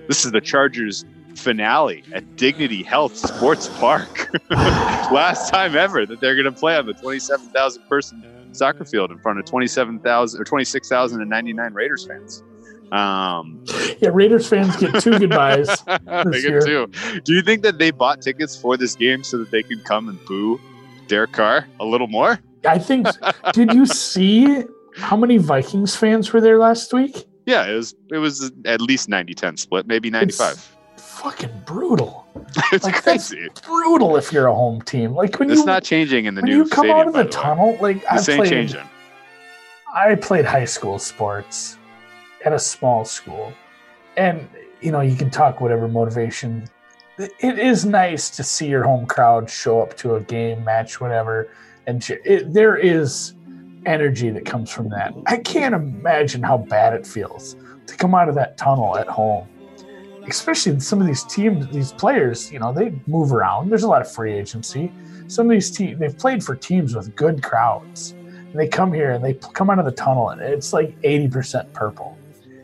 This is the Chargers finale at Dignity Health Sports Park. *laughs* Last time ever that they're going to play on the 27,000 person soccer field in front of 27,000 or 26,099 Raiders fans. Um,
yeah, Raiders fans get two *laughs* goodbyes.
they get
year.
two. Do you think that they bought tickets for this game so that they could come and boo Derek Carr a little more?
I think. *laughs* did you see how many Vikings fans were there last week?
Yeah, it was it was at least 90-10 split, maybe 95.
Fucking brutal. *laughs*
It's,
like, that's-
crazy.
Brutal if you're a home team. Like when
It's
you
not changing in the
when
new
you come
stadium,
out of the
way.
tunnel. Like I
This ain't
played.
changing.
I played high school sports at a small school, and you know you can talk whatever motivation. It is nice to see your home crowd show up to a game, match, whatever, and it, there is energy that comes from that. I can't imagine how bad it feels to come out of that tunnel at home, especially some of these teams, these players. You know, they move around. There's a lot of free agency. Some of these teams, they've played for teams with good crowds. And they come here and they come out of the tunnel and it's like 80% purple.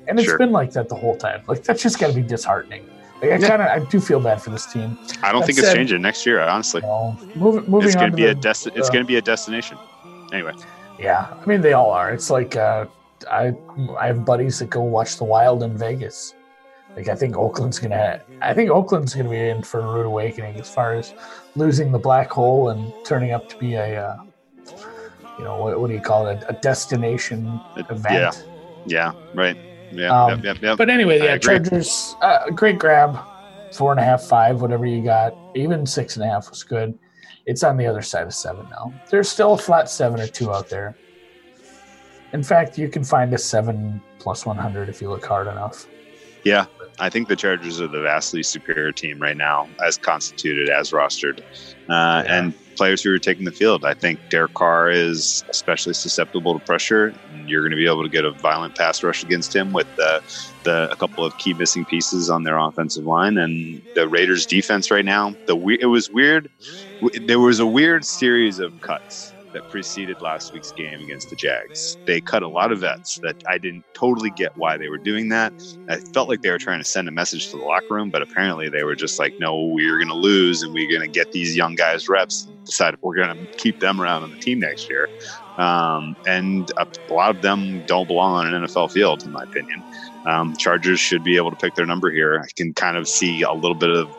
And it's
Sure.
been like that the whole time. Like that's just got to be disheartening. Like I
Yeah.
kind of I do feel bad for this team.
I don't
That
think it's changing next year. Honestly,
You know, moving moving
it's going
to
be a
the-
desti- It's
uh,
going to be a destination. Anyway,
Yeah, I mean they all are. It's like uh, I I have buddies that go watch the Wild in Vegas. Like I think Oakland's gonna. I think Oakland's gonna be in for a rude awakening as far as losing the black hole and turning up to be a uh, you know, what, what do you call it? A destination event.
Yeah, yeah, right. Yeah,
Um,
yep, yep, yep.
But anyway, yeah. Chargers, uh, great grab. Four and a half, five, whatever you got. Even six and a half was good. It's on the other side of seven now. There's still a flat seven or two out there. In fact, you can find a seven plus 100 if you look hard enough.
Yeah, I think the Chargers are the vastly superior team right now, as constituted, as rostered, uh,
Yeah.
and players who are taking the field. I think Derek Carr is especially susceptible to pressure. And you're going to be able to get a violent pass rush against him with the, the a couple of key missing pieces on their offensive line, and the Raiders' defense right now. The it was weird. There was a weird series of cuts that preceded last week's game against the Jags. They cut a lot of vets that I didn't totally get why they were doing that. I felt like they were trying to send a message to the locker room, but apparently they were just like, no, we're going to lose and we're going to get these young guys reps. and Decide if we're going to keep them around on the team next year. Um, and a, lot of them don't belong on an NFL field, in my opinion. Um, Chargers should be able to pick their number here. I can kind of see a little bit of,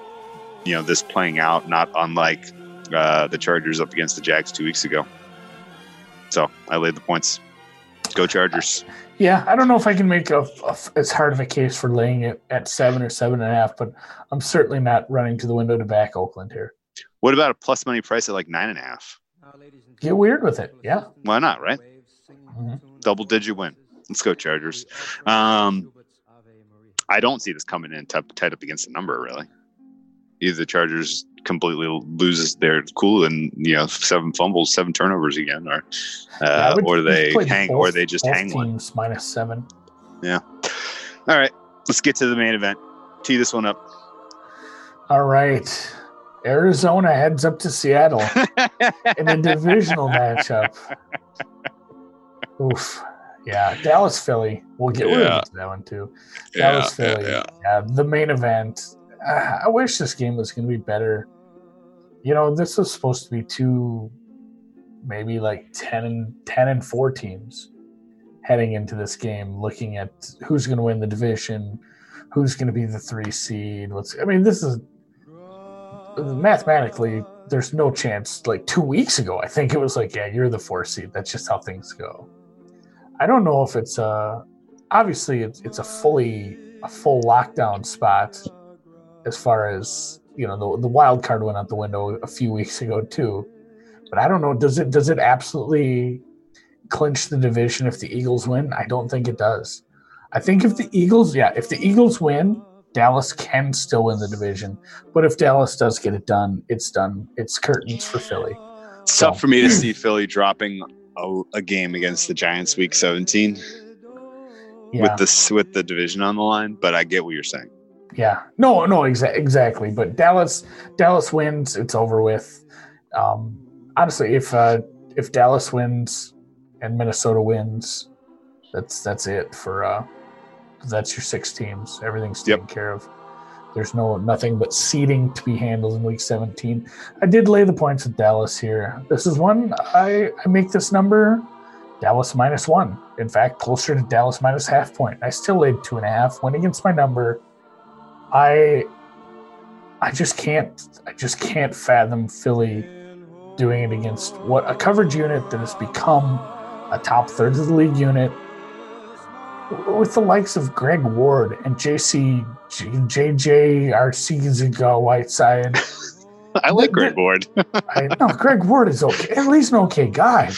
you know, this playing out, not unlike uh, the Chargers up against the Jags two weeks ago. So I laid the points. Go Chargers.
Yeah, I don't know if I can make a, a- as hard of a case for laying it at seven or seven and a half, but I'm certainly not running to the window to back Oakland here.
What about a plus money price at like nine and a half?
Get weird with it. Yeah.
Why not, right?
Mhm.
Double digit win. Let's go Chargers. Um, I don't see this coming in tight up against the number, really. Either the Chargers completely loses their cool and you know seven fumbles, seven turnovers again, or uh,
would-
or they
played
hang, or they just
both
hang one.
teams minus seven.
All right, let's get to the main event. Tee this one up.
All right. Arizona heads up to Seattle *laughs* in a divisional matchup. Oof. Yeah, Dallas Philly. We'll get we'll
Yeah.
get to that one too. Dallas Philly. Yeah, the main event. *sighs* I wish this game was going to be better. You know, this was supposed to be two, maybe like 10 and 10 and 4 teams heading into this game, looking at who's going to win the division, who's going to be the three seed. What's I mean, this is mathematically there's no chance. Like two weeks ago, I think it was like, yeah, you're the four seed. That's just how things go. I don't know if it's uh obviously it's it's a fully a full lockdown spot as far as you know the the wild card went out the window a few weeks ago too. But I don't know. Does it does it absolutely clinch the division if the Eagles win? I don't think it does. I think if the Eagles, yeah, if the Eagles win, Dallas can still win the division. But if Dallas does get it done, it's done. It's curtains for Philly.
It's tough for me to *clears throat* see Philly dropping a, a game against the Giants week 17
Yeah.
with this with the division on the line, but I get what you're saying.
Yeah. No, no, exa- exactly. But Dallas, Dallas wins. It's over with. Um, honestly, if uh, if Dallas wins and Minnesota wins, that's that's it for. Uh, that's your six teams. Everything's taken care of. There's no nothing but seeding to be handled in week 17. I did lay the points with Dallas here. This is one I, I make this number Dallas minus one. In fact, closer to Dallas minus half point. I still laid two and a half. Went against my number. I I just can't I just can't fathom Philly doing it against what a coverage unit that has become a top third of the league unit with the likes of Greg Ward and JC JJ Arcega Whiteside. *laughs*
I like Greg
the-
Ward. *laughs*
I no, Greg Ward is okay. At least an okay guy,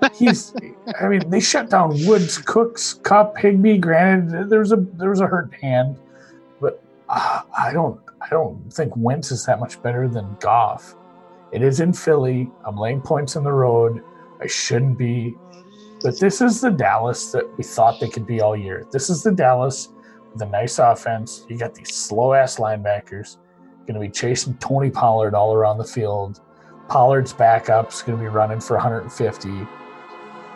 but he's. I mean, they shut down Woods, Cooks, Kupp, Higbee. Granted, there was a there was a hurt hand, uh, I don't I don't think Wentz is that much better than Goff. It is in Philly. I'm laying points on the road. I shouldn't be, but this is the Dallas that we thought they could be all year. This is the Dallas with a nice offense. You got these slow ass linebackers going to be chasing Tony Pollard all around the field. Pollard's backup's going to be running for 150.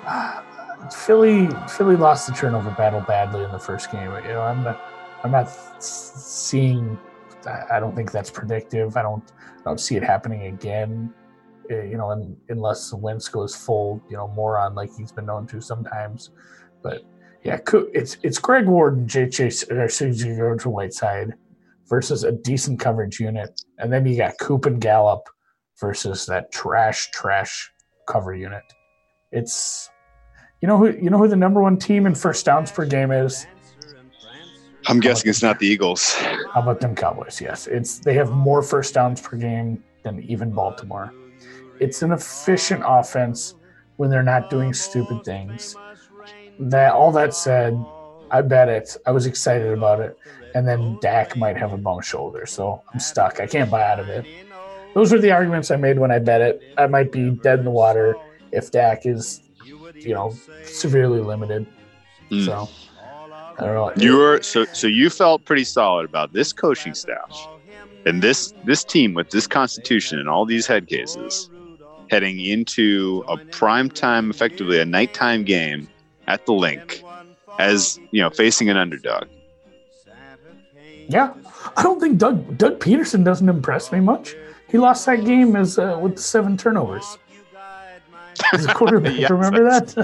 Ah, Philly, Philly lost the turnover battle badly in the first game. You know, I'm not, I'm not seeing. I don't think that's predictive. I don't, I don't see it happening again. eh, You know, un unless Wentz goes full, you know, moron like he's been known to sometimes. But yeah, it's it's Greg Ward and J. Chase or George Whiteside versus a decent coverage unit, and then you got Coop and Gallup versus that trash, trash cover unit. It's you know who you know who the number one team in first downs per game is.
I'm guessing it's not the Eagles.
How about them Cowboys? Yes, it's they have more first downs per game than even Baltimore. It's an efficient offense when they're not doing stupid things. That all that said, I bet it. I was excited about it, and then Dak might have a bum shoulder, so I'm stuck. I can't buy out of it. Those were the arguments I made when I bet it. I might be dead in the water if Dak is, you know, severely limited.
Hmm.
So I don't know.
You were so so you felt pretty solid about this coaching staff and this this team with this constitution and all these head cases heading into a prime time, effectively a nighttime game at the Linc, as you know, facing an underdog.
Yeah, I don't think Doug Doug Pederson doesn't impress me much. He lost that game as uh, with seven turnovers. As a quarterback, *laughs*
Yes,
remember that?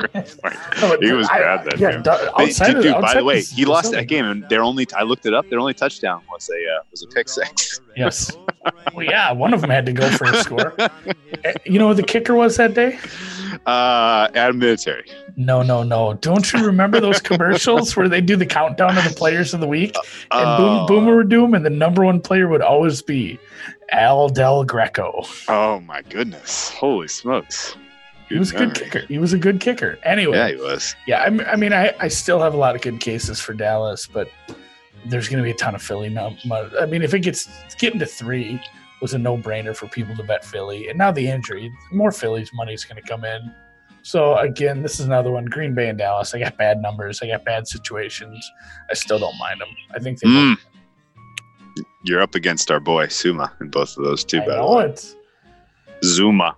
No,
He was
I-
bad that
yeah,
game.
Doug-
They-
outside
dude,
of-
dude, by the way,
of
he lost that game, and their only I looked it up. Their only touchdown was a uh, was a pick six. *laughs*
Yes. *laughs* Well, yeah, one of them had to go for a score. Eh, You know who the kicker was that day?
Uh, Adam Vinatieri.
No, no, no. Don't you remember those commercials where they do the countdown of the players of the week? And
Oh.
Boom, Boomer would do them, and the number one player would always be Al Del Greco.
Oh my goodness! Holy smokes!
He was a good
memory.
kicker. He was a good kicker. Anyway,
Yeah, he was.
Yeah, I mean, I, I still have a lot of good cases for Dallas, but there's going to be a ton of Philly. Now, I mean, if it gets getting to three was a no brainer for people to bet Philly, and now the injury, more Philly's money is going to come in. So again, this is another one. Green Bay and Dallas. I got bad numbers. I got bad situations. I still don't mind them. I think they.
Mm. You're up against our boy Suma in both of those two.
I know it.
Zuma.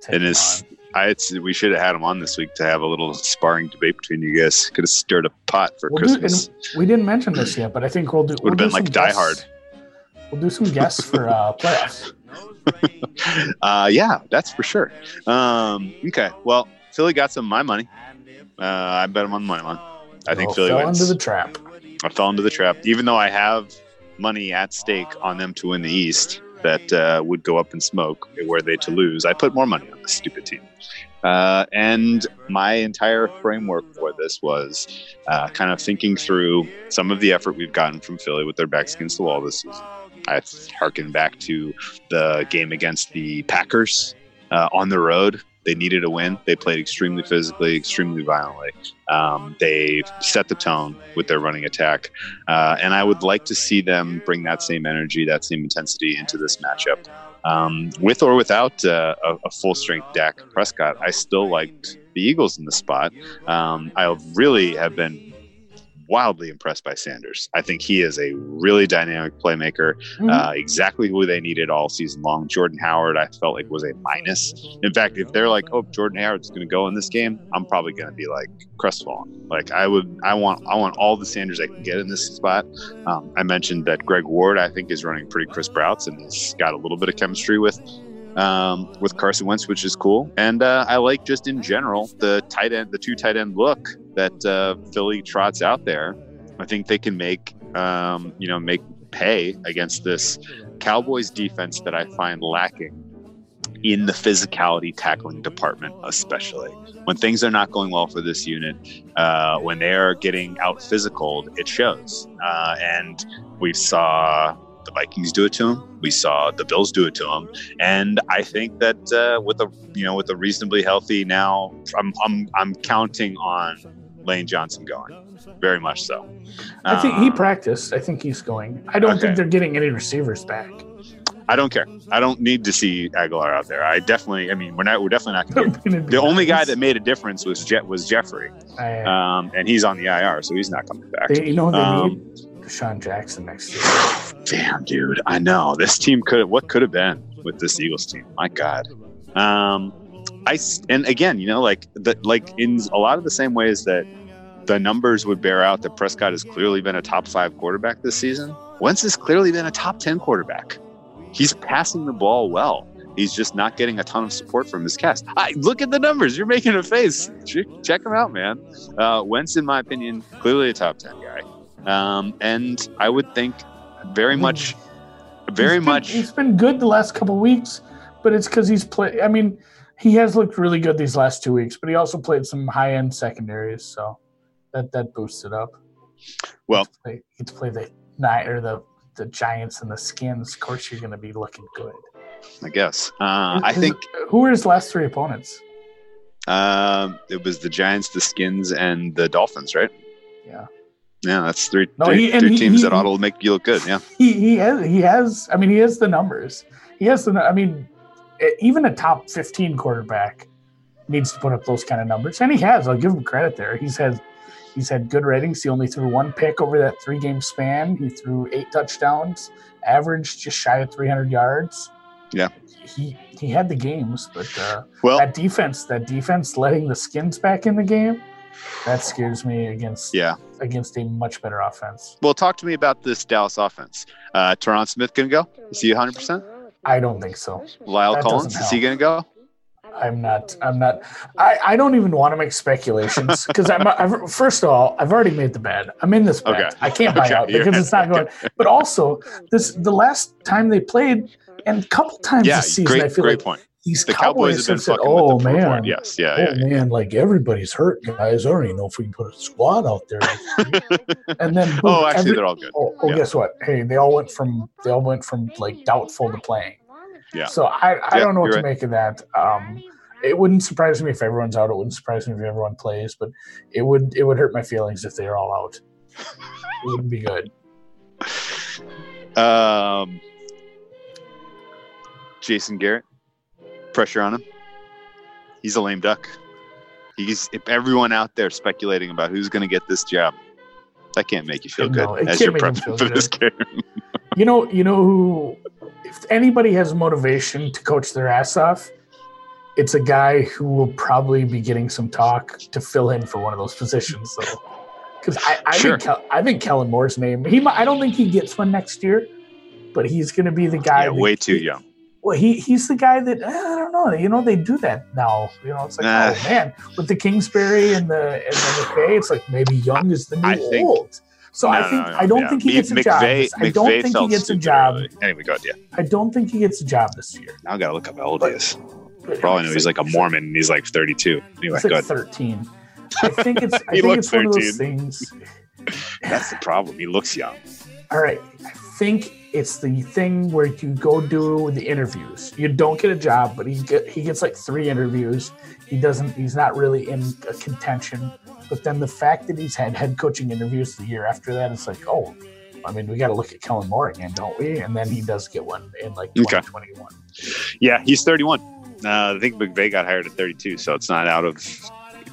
Take
It is. I it's, we should have had him on this week to have a little sparring debate between you guys. Could have stirred a pot for
We'll
Christmas.
on. We didn't mention this yet, but I think we'll do.
Would have
we'll
been like Die
guests-
Hard.
We'll do some guests for uh, *laughs* playoffs.
uh, yeah, that's for sure. Um, okay, well, Philly got some of my money. Uh, I bet him on the money line. I think
Well,
Philly
fell
wins.
into the trap.
I fell into the trap, even though I have money at stake on them to win the East that uh, would go up in smoke were they to lose. I put more money on this stupid team. Uh, and my entire framework for this was uh, kind of thinking through some of the effort we've gotten from Philly with their backs against the wall this season. I harken back to the game against the Packers uh, on the road. They needed a win. They played extremely physically, extremely violently. Um, they set the tone with their running attack. Uh, and I would like to see them bring that same energy, that same intensity into this matchup. Um, with or without uh, a, a full strength Dak Prescott, I still liked the Eagles in the spot. Um, I really have been wildly impressed by Sanders. I think he is a really dynamic playmaker,
Mhm.
uh, exactly who they needed all season long. Jordan Howard, I felt like was a minus. In fact, if they're like, "Oh, Jordan Howard's going to go in this game," I'm probably going to be like crestfallen. Like I would, I want, I want all the Sanders I can get in this spot. Um, I mentioned that Greg Ward, I think, is running pretty crisp routes and he's got a little bit of chemistry with um, with Carson Wentz, which is cool. And uh, I like just in general the tight end, the two tight end look that uh, Philly trots out there. I think they can make um, you know make pay against this Cowboys defense that I find lacking in the physicality tackling department, especially when things are not going well for this unit. Uh, when they are getting out physical, it shows. Uh, and we saw the Vikings do it to him. We saw the Bills do it to him. And I think that uh, with a you know with a reasonably healthy now, I'm I'm I'm counting on Lane Johnson going very much so.
I think he
Uh,
practiced. I think he's going. I don't
Okay.
think they're getting any receivers back.
I don't care. I don't need to see Agholor out there. I definitely. I mean, we're not. We're definitely not going to. The only guy that made a difference was Je- was
Jeffery,
um, and he's on the IR, so he's not coming back.
they, you know they
um,
need DeSean Jackson next year.
Damn, dude. I know this team could. What could have been with this Eagles team? My God. Um, I, and again, you know, like the like in a lot of the same ways that the numbers would bear out that Prescott has clearly been a top five quarterback this season. Wentz has clearly been a top ten quarterback. He's passing the ball well. He's just not getting a ton of support from his cast. I, look at the numbers. You're making a face. Check, check him out, man. Uh, Wentz, in my opinion, clearly a top ten guy. Um, and I would think very much, very
He's been-
much.
He's been good the last couple weeks, but it's because he's played. I mean, He has looked really good these last two weeks, but he also played some high end secondaries, so that that boosted up.
Well-
He gets to play, the night or the the Giants and the Skins. Of course, you're going to be looking good.
I guess. Uh, I think
Who were his last three opponents?
um, it was the Giants, the Skins, and the Dolphins, right?
Yeah.
Yeah, that's three,
No,
three,
he-
three
he-
teams
he-
that ought to make you look good. Yeah.
He he has he has. I mean, he has the numbers. He has the. I mean, even a top 15 quarterback needs to put up those kind of numbers, and he has. I'll give him credit there. He's had he's had good ratings. He only threw one pick over that three game span. He threw eight touchdowns, averaged just shy of 300 yards.
Yeah.
He he had the games, but uh,
Well,
that defense, that defense letting the skins back in the game, that scares me against
yeah.
against a much better offense.
Well, talk to me about this Dallas offense. Uh, Tyron Smith going to go? Is he 100%?
I don't think so.
La'el
That
Collins, is he going to go?
I'm not. I'm not. I, I don't even want to make speculations because I'm. I've, first of all, I've already made the bet. I'm in this bet.
Okay.
I can't buy
Okay,
out because it's not going. *laughs* But also, this the last time they played, and a couple times
Yeah,
this season,
great,
I feel
great
like
point.
These
The
Cowboys,
Cowboys have been
said,
fucking
"Oh
with the
man,
man. Yes, yeah,
oh
yeah, yeah.
man, like everybody's hurt, guys. I don't even know if we can put a squad out there." *laughs* and then, boom,
Oh, actually,
every-
they're all good.
Oh, oh
Yeah.
guess what? Hey, they all went from they all went from like doubtful to playing.
Yeah.
So I, I
Yeah,
don't know what
you're
to make of that. Um, it wouldn't surprise me if everyone's out. It wouldn't surprise me if everyone plays, but it would it would hurt my feelings if they're all out. *laughs* It wouldn't be good.
Um, Jason Garrett, pressure on him. He's a lame duck. He's if everyone out there speculating about who's going to get this job, that can't make you feel
No,
good as you're prepping for this game.
You know, you know who? If anybody has motivation to coach their ass off, it's a guy who will probably be getting some talk to fill in for one of those positions. So, because I, I
Sure.
think Kel, I think Kellen Moore's name. He, I don't think he gets one next year, but he's going to be the guy.
Yeah, way too young.
Well, he he's the guy that eh, I don't know. You know, they do that now. You know, it's like
Nah.
oh man, with the Kingsbury and the and the McVay, it's like maybe young is the new
I think-
old. So I think
no, no,
I don't think he gets a job.
McVay-
this- I don't
McVay
think he gets a job.
early. Anyway, go. Yeah.
I don't think he gets a job this year.
Now I got to look up how old he is. For all I know, he's like a Mormon and he's like 32. Anyway,
like
ahead.
13. I think it's *laughs* I think it's one of those
13.
things.
That's the problem. He looks young.
All right. I think it's the thing where you go do the interviews. You don't get a job, but he get he gets like three interviews. He doesn't he's not really in a contention. But then the fact that he's had head coaching interviews the year after that, it's like, oh, I mean, we got to look at Kellen Moore again, don't we? And then he does get one in like
Okay. Yeah, he's 31. Uh, I think McVay got hired at 32, so it's not out of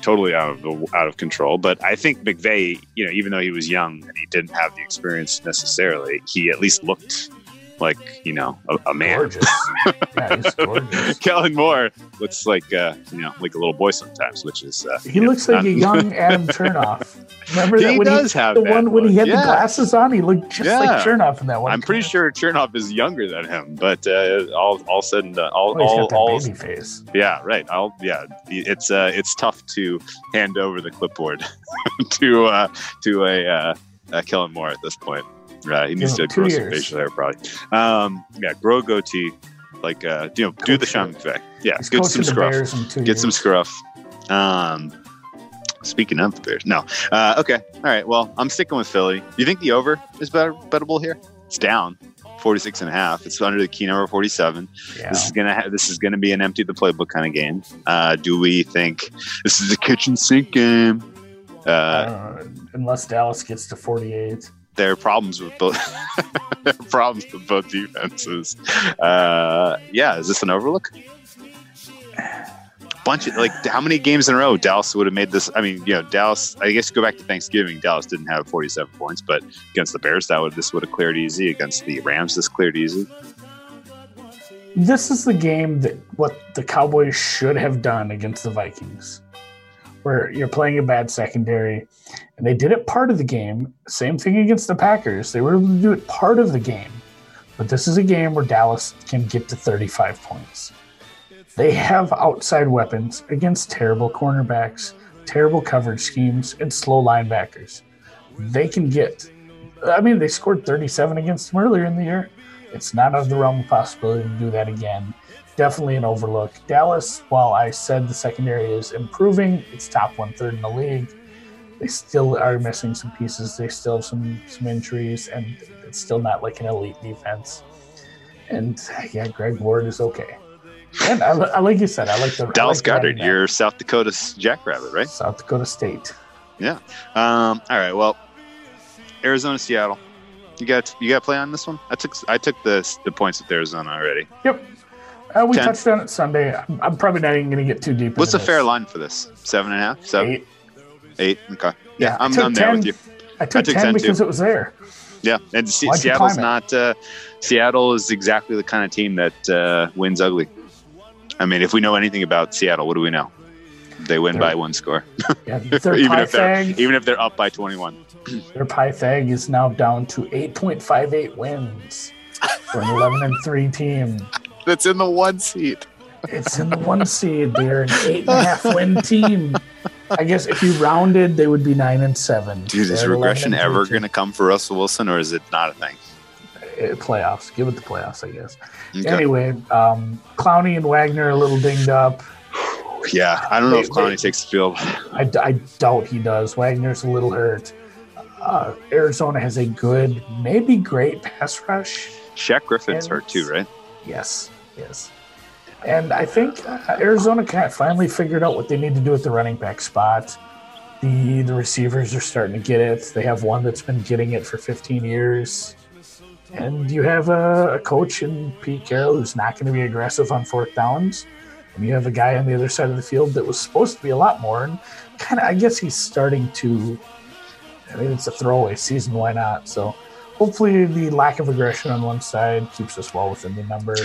totally out of out of control. But I think McVay, you know, even though he was young and he didn't have the experience necessarily, he at least looked like you know a, a man.
Gorgeous. *laughs* yeah, he's gorgeous.
Kellen Moore looks like uh, you know like a little boy sometimes, which is uh,
He looks like
not-
a *laughs* young Adam Chernoff. Remember that
he
when
does
he,
have
the
that
one when he had
look.
the glasses on? He looked just like Chernoff in that one.
I'm pretty
commercial.
sure Chernoff is younger than him, but uh, all all said and done, all
Oh,
all,
that
all
baby face.
Yeah, right. I'll yeah. It's uh it's tough to hand over the clipboard *laughs* to uh to a uh, uh Kellen Moore at this point. Uh, he needs
Give
to grow
two
some facial hair probably. Um yeah, grow a goatee. Like uh you know, do the
Coach
Sean McVay. Yeah, get some scruff.
Bears in two
Get some scruff. Um speaking of the Bears. No. Uh okay. All right. Well, I'm sticking with Philly. You think the over is better bettable here? It's down. 46 and a half. It's under the key number 47.
Yeah.
This is gonna ha- this is gonna be an empty the playbook kind of game. Uh, do we think this is a kitchen sink game? Uh,
Uh, unless Dallas gets to 48.
There are problems with both. *laughs* there are problems with both defenses. Uh, yeah, is this an overlook? Bunch of like how many games in a row Dallas would have made this? I mean, you know, Dallas. I guess go back to Thanksgiving. Dallas didn't have 47 points, but against the Bears, that would this would have cleared easy. Against the Rams, this cleared easy.
This is the game that what the Cowboys should have done against the Vikings, where you're playing a bad secondary, and they did it part of the game. Same thing against the Packers; they were able to do it part of the game. But this is a game where Dallas can get to 35 points. They have outside weapons against terrible cornerbacks, terrible coverage schemes, and slow linebackers. They can get. I mean, they scored 37 against them earlier in the year. It's not out of the realm of possibility to do that again. Definitely an overlook. Dallas, while I said the secondary is improving, it's top one third in the league. They still are missing some pieces. They still have some some injuries, and it's still not like an elite defense. And yeah, Greg Ward is okay. And I, I like you said, I like the I
Dallas
like Goedert,
you're South Dakota's Jackrabbit, right?
South Dakota State. Yeah.
Um, all right. Well, Arizona, Seattle. You got you got to play on this one. I took I took the the points with Arizona already.
Yep. Uh, we
Ten.
touched on it Sunday. I'm, I'm probably not even going to get too deep.
What's the
into
fair
this.
line for this? Seven and a half, seven,
Eight.
eight. Okay.
Yeah,
Yeah,
I
I'm, I'm there
10.
with you.
I took,
took
10,
10 too.
because it was there.
Yeah, and Se- Seattle's not. Uh, Seattle is exactly the kind of team that uh, wins ugly. I mean, if we know anything about Seattle, what do we know? They win
They're-
by one score, *laughs*
Yeah, *laughs* their
even if they're even if they're up by 21. *clears throat*
their Pythag is now down to 8.58 wins for an 11 and 3 team.
That's in the one seat.
It's in the one seed. They're an eight and a half win team. I guess if you rounded, they would be nine and seven.
Dude, is
They're
regression ever going to come for Russell Wilson, or is it not a thing?
Uh, playoffs? Give it the playoffs, I guess.
Okay.
Anyway, um, Clowney and Wagner are a little dinged up. *sighs*
Yeah, I don't know if Clowney
they-
takes the field.
I, I doubt he does. Wagner's a little hurt. Uh, Arizona has a good, maybe great pass rush.
Shaq Griffin's
And-
hurt too, right?
Yes, yes. And I think uh, Arizona kind of finally figured out what they need to do at the running back spot. The the receivers are starting to get it. They have one that's been getting it for 15 years. And you have a, a coach in Pete Carroll who's not going to be aggressive on fourth downs. And you have a guy on the other side of the field that was supposed to be a lot more. And kind of, I guess he's starting to. I mean, it's a throwaway season. Why not? So hopefully, the lack of aggression on one side keeps us well within the number.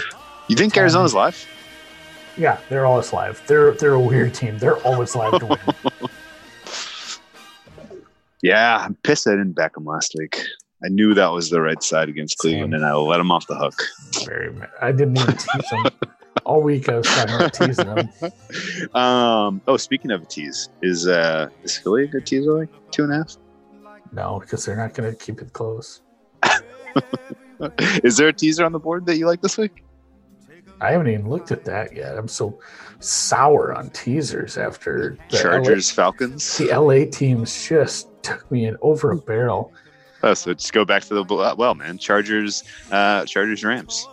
You think
Um,
Arizona's live?
Yeah, they're always live. They're they're a weird team. They're always live to win. *laughs*
Yeah, I'm pissed I didn't back them last week. I knew that was the right side against Cleveland,
Same.
and I let them off the hook.
Very. I didn't even tease them all week. I was talking about teasing them. *laughs*
Um, oh, speaking of a tease, is uh, is Philly a good teaser? Like two and a half?
No, because they're not going to keep it close. *laughs*
Is there a teaser on the board that you like this week?
I haven't even looked at that yet. I'm so sour on teasers after
Chargers, Falcons.
LA, the LA teams just took me in over a barrel.
Oh, so just go back to the well, man. Chargers, uh, Chargers, Rams.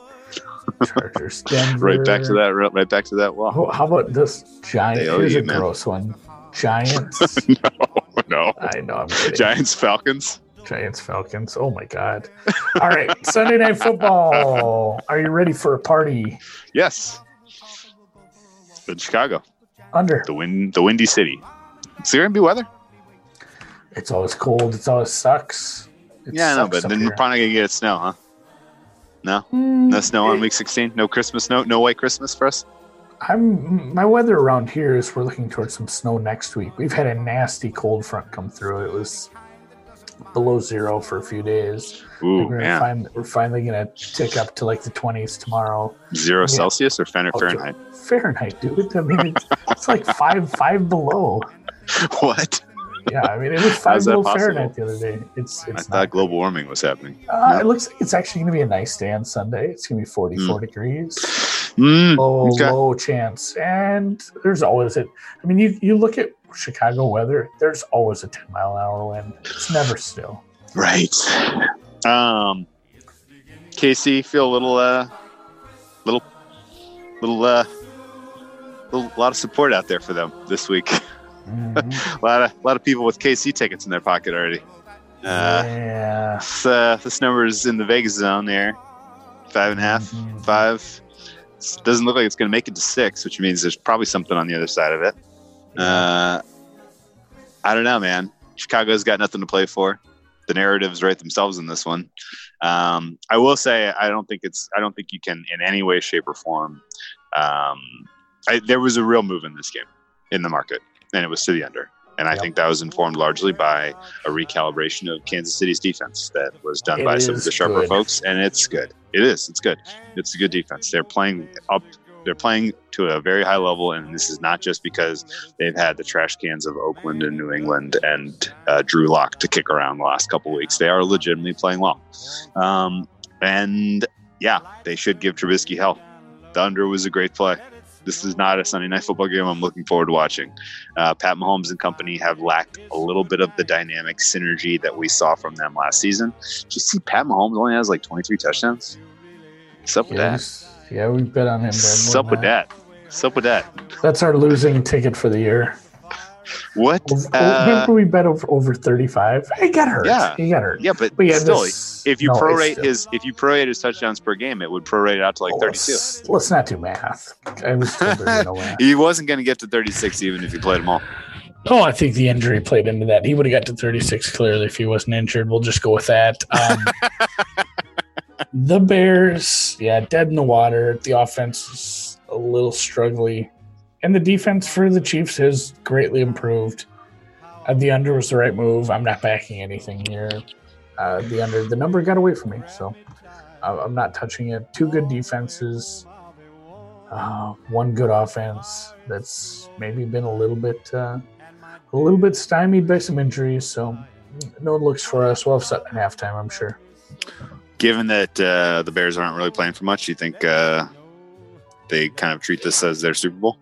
Chargers, Denver. *laughs*
Right back to that. Right back to that wall.
How, how about this giant? Here's
you,
a
man.
gross one. *laughs* Giants.
no, no.
I know. I'm.
Giants, Falcons.
Giants Falcons. Oh my God. All right. *laughs* Sunday night football. Are you ready for a party?
Yes. In Chicago,
Under.
the wind, the windy city. Is there gonna be weather?
It's always cold. It's always sucks. It
yeah, I know, but then
here.
we're probably gonna get snow, huh? No,
Hmm,
no snow on week 16. No Christmas snow. No white Christmas for us.
I'm my weather around here is we're looking towards some snow next week. We've had a nasty cold front come through. It was below zero for a few days.
Ooh,
we're,
man.
fin- we're finally gonna tick up to like the 20s tomorrow.
Zero
Yeah.
Celsius or Fen-
Oh,
Fahrenheit?
Fahrenheit, dude. I mean, it's, it's like five five below. *laughs*
what?
Yeah, I mean, it was five below
possible?
Fahrenheit the other day. It's
I
it's
thought
not
global warming was happening.
Uh, it looks like it's actually going to be a nice day on Sunday. It's going to be 44 degrees.
Mm,
Low,
okay.
low chance. And there's always it. I mean, you, you look at Chicago weather, there's always a 10 mile an hour wind. It's never still.
Right. Um, KC, feel a little, uh, little, little, uh, little, lot of support out there for them this week.
Mhm.
a *laughs* lot of, a lot of people with KC tickets in their pocket already. Uh,
yeah.
this, uh, this number is in the Vegas zone there, five and a half,
Mhm.
five. It doesn't look like it's going to make it to six, which means there's probably something on the other side of it. Uh, I don't know, man. Chicago's got nothing to play for. The narratives write themselves in this one. Um, I will say, I don't think it's. I don't think you can, in any way, shape, or form. Um, I, there was a real move in this game in the market, and it was to the under. And I
Yep.
think that was informed largely by a recalibration of Kansas City's defense that was done
It
by some of the sharper
good.
folks, and it's good. It is. It's good. It's a good defense. They're playing up. They're playing to a very high level, and this is not just because they've had the trash cans of Oakland and New England and uh, Drew Lock to kick around the last couple weeks. They are legitimately playing well, um, and yeah, they should give Trubisky hell. The under was a great play. This is not a Sunday night football game I'm looking forward to watching. Uh, Pat Mahomes and company have lacked a little bit of the dynamic synergy that we saw from them last season. You see Pat Mahomes only has like 23 touchdowns? What's up with that?
He's- yeah, we bet on him. but
What's up with that? What's up with that?
That's our losing ticket for the year.
What?
Over-
Uh,
Remember we bet over, over 35? He got hurt.
Yeah.
He got hurt.
yeah, but,
But yeah,
still,
this-
if you
no,
prorate
still-
his if you prorate his touchdowns per game, it would prorate out to like
Oh,
32.
Let's, let's not do math. I was told there was no *laughs* math.
He wasn't going to get to 36 even if he played them all.
Oh, I think the injury played into that. He would have got to 36 clearly if he wasn't injured. We'll just go with that. Um, *laughs* the Bears, yeah, dead in the water. The offense is a little struggling. And the defense for the Chiefs has greatly improved. Uh, the under was the right move. I'm not backing anything here. Uh, the under, the number got away from me, so uh, I'm not touching it. Two good defenses, uh, one good offense that's maybe been a little bit. Uh, a little bit stymied by some injuries, so no one looks for us. We'll have something halftime, I'm sure.
Given that uh, the Bears aren't really playing for much, do you think uh, they kind of treat this as their Super Bowl?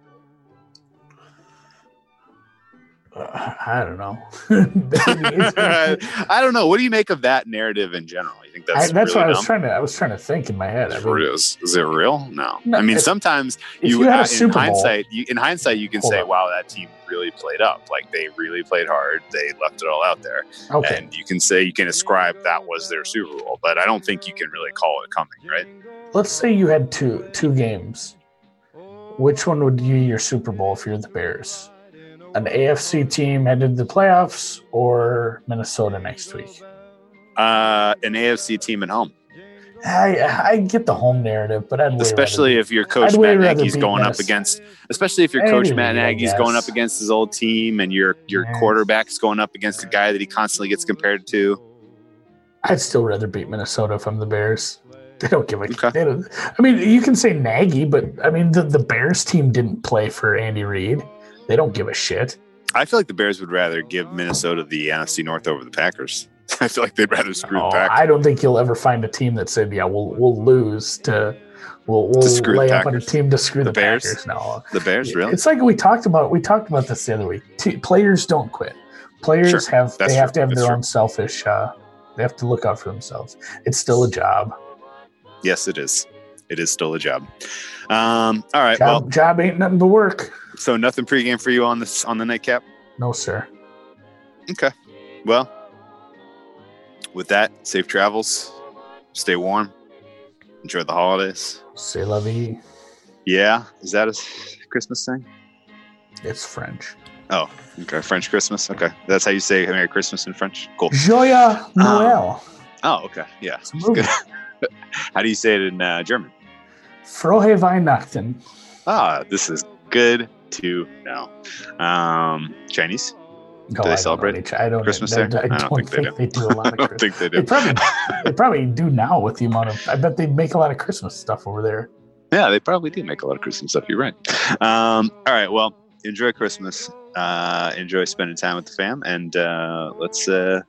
Uh, I don't know. *laughs* *laughs*
I don't know. What do you make of that narrative in general? Think
I,
that's
that's
really
what I was
dumb?
trying to. I was trying to think in my head. I mean,
is, is it real? No.
No,
I mean,
if-
sometimes
if
you,
you had a
uh, in
Super Bowl-
hindsight, you, in hindsight, you can
Hold
say,
on.
"Wow, that team really played up. Like they really played hard. They left it all out there."
okay,
And you can say you can ascribe that was their Super Bowl, but I don't think you can really call it coming, right?
let's say you had two two games. Which one would be your Super Bowl if you're the Bears? An AFC team headed to the playoffs or Minnesota next week?
Uh, an AFC team at home,
I I get the home narrative, but I'd
especially if your coach
I'd
Matt Nagy's going up against, especially if your coach Matt Nagy's going up against his old team and your your
Yeah.
quarterback's going up against a guy that he constantly gets compared to.
I'd still rather beat Minnesota I'm the Bears. *laughs* They don't give a.
Okay.
They don't, I mean, you can say Nagy, but I mean, the, the Bears team didn't play for Andy Reid. They don't give a shit.
I feel like the Bears would rather give Minnesota the NFC North over the Packers. *laughs* I feel like they'd rather screw Packers.
I don't think you'll ever find a team that said, "Yeah, we'll we'll lose to we'll we'll
the
lay up on a team to screw
The
the,
Bears?
Packers." No,
the Bears, really?
It's like we talked about. We talked about this the other week. T- players don't quit. Players
Sure.
have
That's
they have
true.
to have
That's
their
true.
own selfish. Uh, they have to look out for themselves. It's still a job.
Yes, it is. It is still a job. Um, all right.
Job,
Well,
job ain't nothing but work.
so nothing pregame for you on this on the nightcap.
No, sir.
Okay. Well, with that, safe travels. Stay warm. Enjoy the holidays.
C'est la vie.
Yeah, is that a Christmas thing?
It's French.
Oh, okay. French Christmas. Okay, that's how you say Merry Christmas in French. Cool.
Joyeux Noël.
Oh, okay. Yeah.
It's a movie. *laughs*
How do you say it in uh, German?
Frohe Weihnachten.
Ah, this is good to know. Um, Chinese.
No,
they
I
celebrate
Chi- I don't.
Christmas there?
I
I
don't,
don't think
think,
they
they, do a lot *laughs*
I
of
don't
Christmas.
think they
They
do.
probably they probably do now with the amount of. I bet they make a lot of Christmas stuff over there.
Yeah, they probably do make a lot of Christmas stuff. You're right. Um, all right. Well, enjoy Christmas. Uh, enjoy spending time with the fam, and uh, let's uh,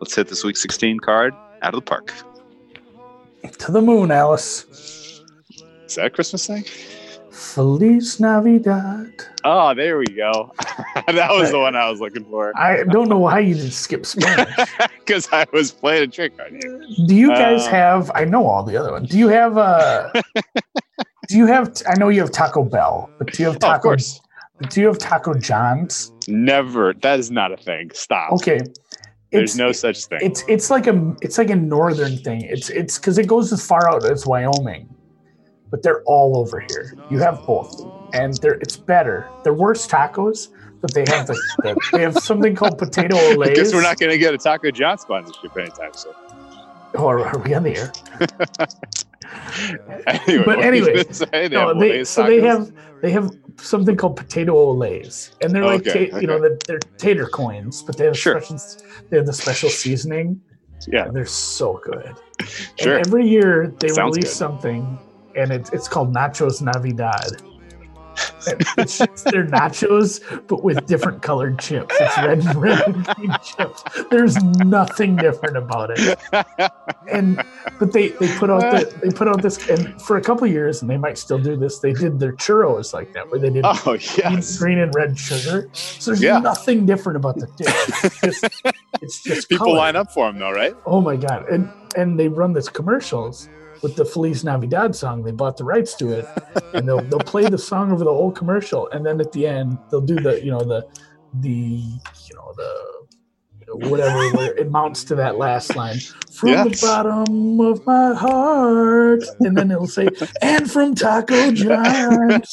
let's hit this week 16 card out of the park.
To the moon, Alice.
Is that a Christmas thing?
Feliz Navidad.
Oh, there we go. *laughs* that was the one I was looking for
I don't know why you didn't skip Spanish. *laughs*
because I was playing a trick on you.
Do you guys
Uh,
have? I know all the other ones. Do you have? Uh, *laughs* do you have? I know you have Taco Bell, but do you have
Oh, of course.
do you have Taco John's?
Never. That is not a thing. Stop.
Okay.
There's
It's-
no such thing.
It's it's like a it's like a northern thing. It's it's because it goes as far out as Wyoming, but they're all over here. You have both, and they're it's better. They're worse tacos, but they have the, the *laughs* they have something called potato
I guess we're not going to get a Taco John sponsorship anytime soon.
Oh, or are we on the air? *laughs*
anyway,
But
what were you
anyway,
gonna say? They
No, they, so they have they have something called potato Olés, and they're like
Okay,
ta- you know they're, they're tater coins, but they have
Sure.
special they have the special seasoning.
Yeah,
And they're so good.
sure.
And every year they
Sounds
release
good.
something, and it's it's called Nachos Navidad. it's, it's their nachos, but with different colored chips. It's red, red and green chips. There's nothing different about it. And but they they put out the, they put out this and for a couple years, and they might still do this. They did their churros like that, where they did
Oh
green,
yes.
green and red sugar. So there's
Yeah.
nothing different about the dish. It's just, it's just *laughs*
People
color.
line up for them though, right?
Oh my god! And and they run this commercials with the Feliz Navidad song. They bought the rights to it, and they'll they'll play the song over the whole commercial, and then at the end they'll do the you know the the you know the whatever where it mounts to that last line from
Yes.
the bottom of my heart, and then it'll say and from Taco John's,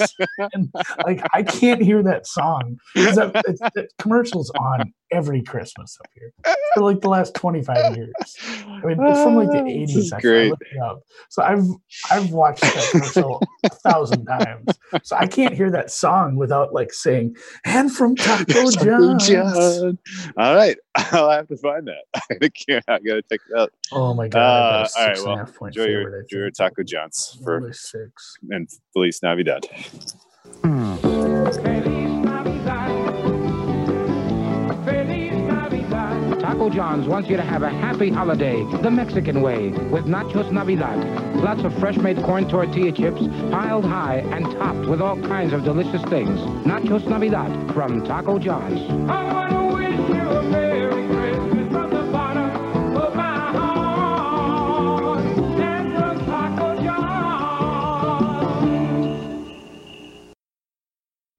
and like I can't hear that song because that, that commercial's on every Christmas up here for like the last 25 years. I mean, it's from like the *laughs*
Ah,
80s.
is
I, I
great.
looked it up. So I've I've watched that commercial *laughs* a thousand times. So I can't hear that song without like saying, and from *laughs* Taco
Taco
John's.
John. All right, I'll have to find that. I can't. I gotta check it out.
Oh my god.
Uh,
I bet a
all right,
six and a
well,
half point
Enjoy your,
favorite, I
enjoy your. Taco John's for
six.
and Feliz Navidad.
Taco John's wants you to have a happy holiday the Mexican way with nachos Navidad. Lots of fresh made corn tortilla chips piled high and topped with all kinds of delicious things. Nachos Navidad from Taco John's.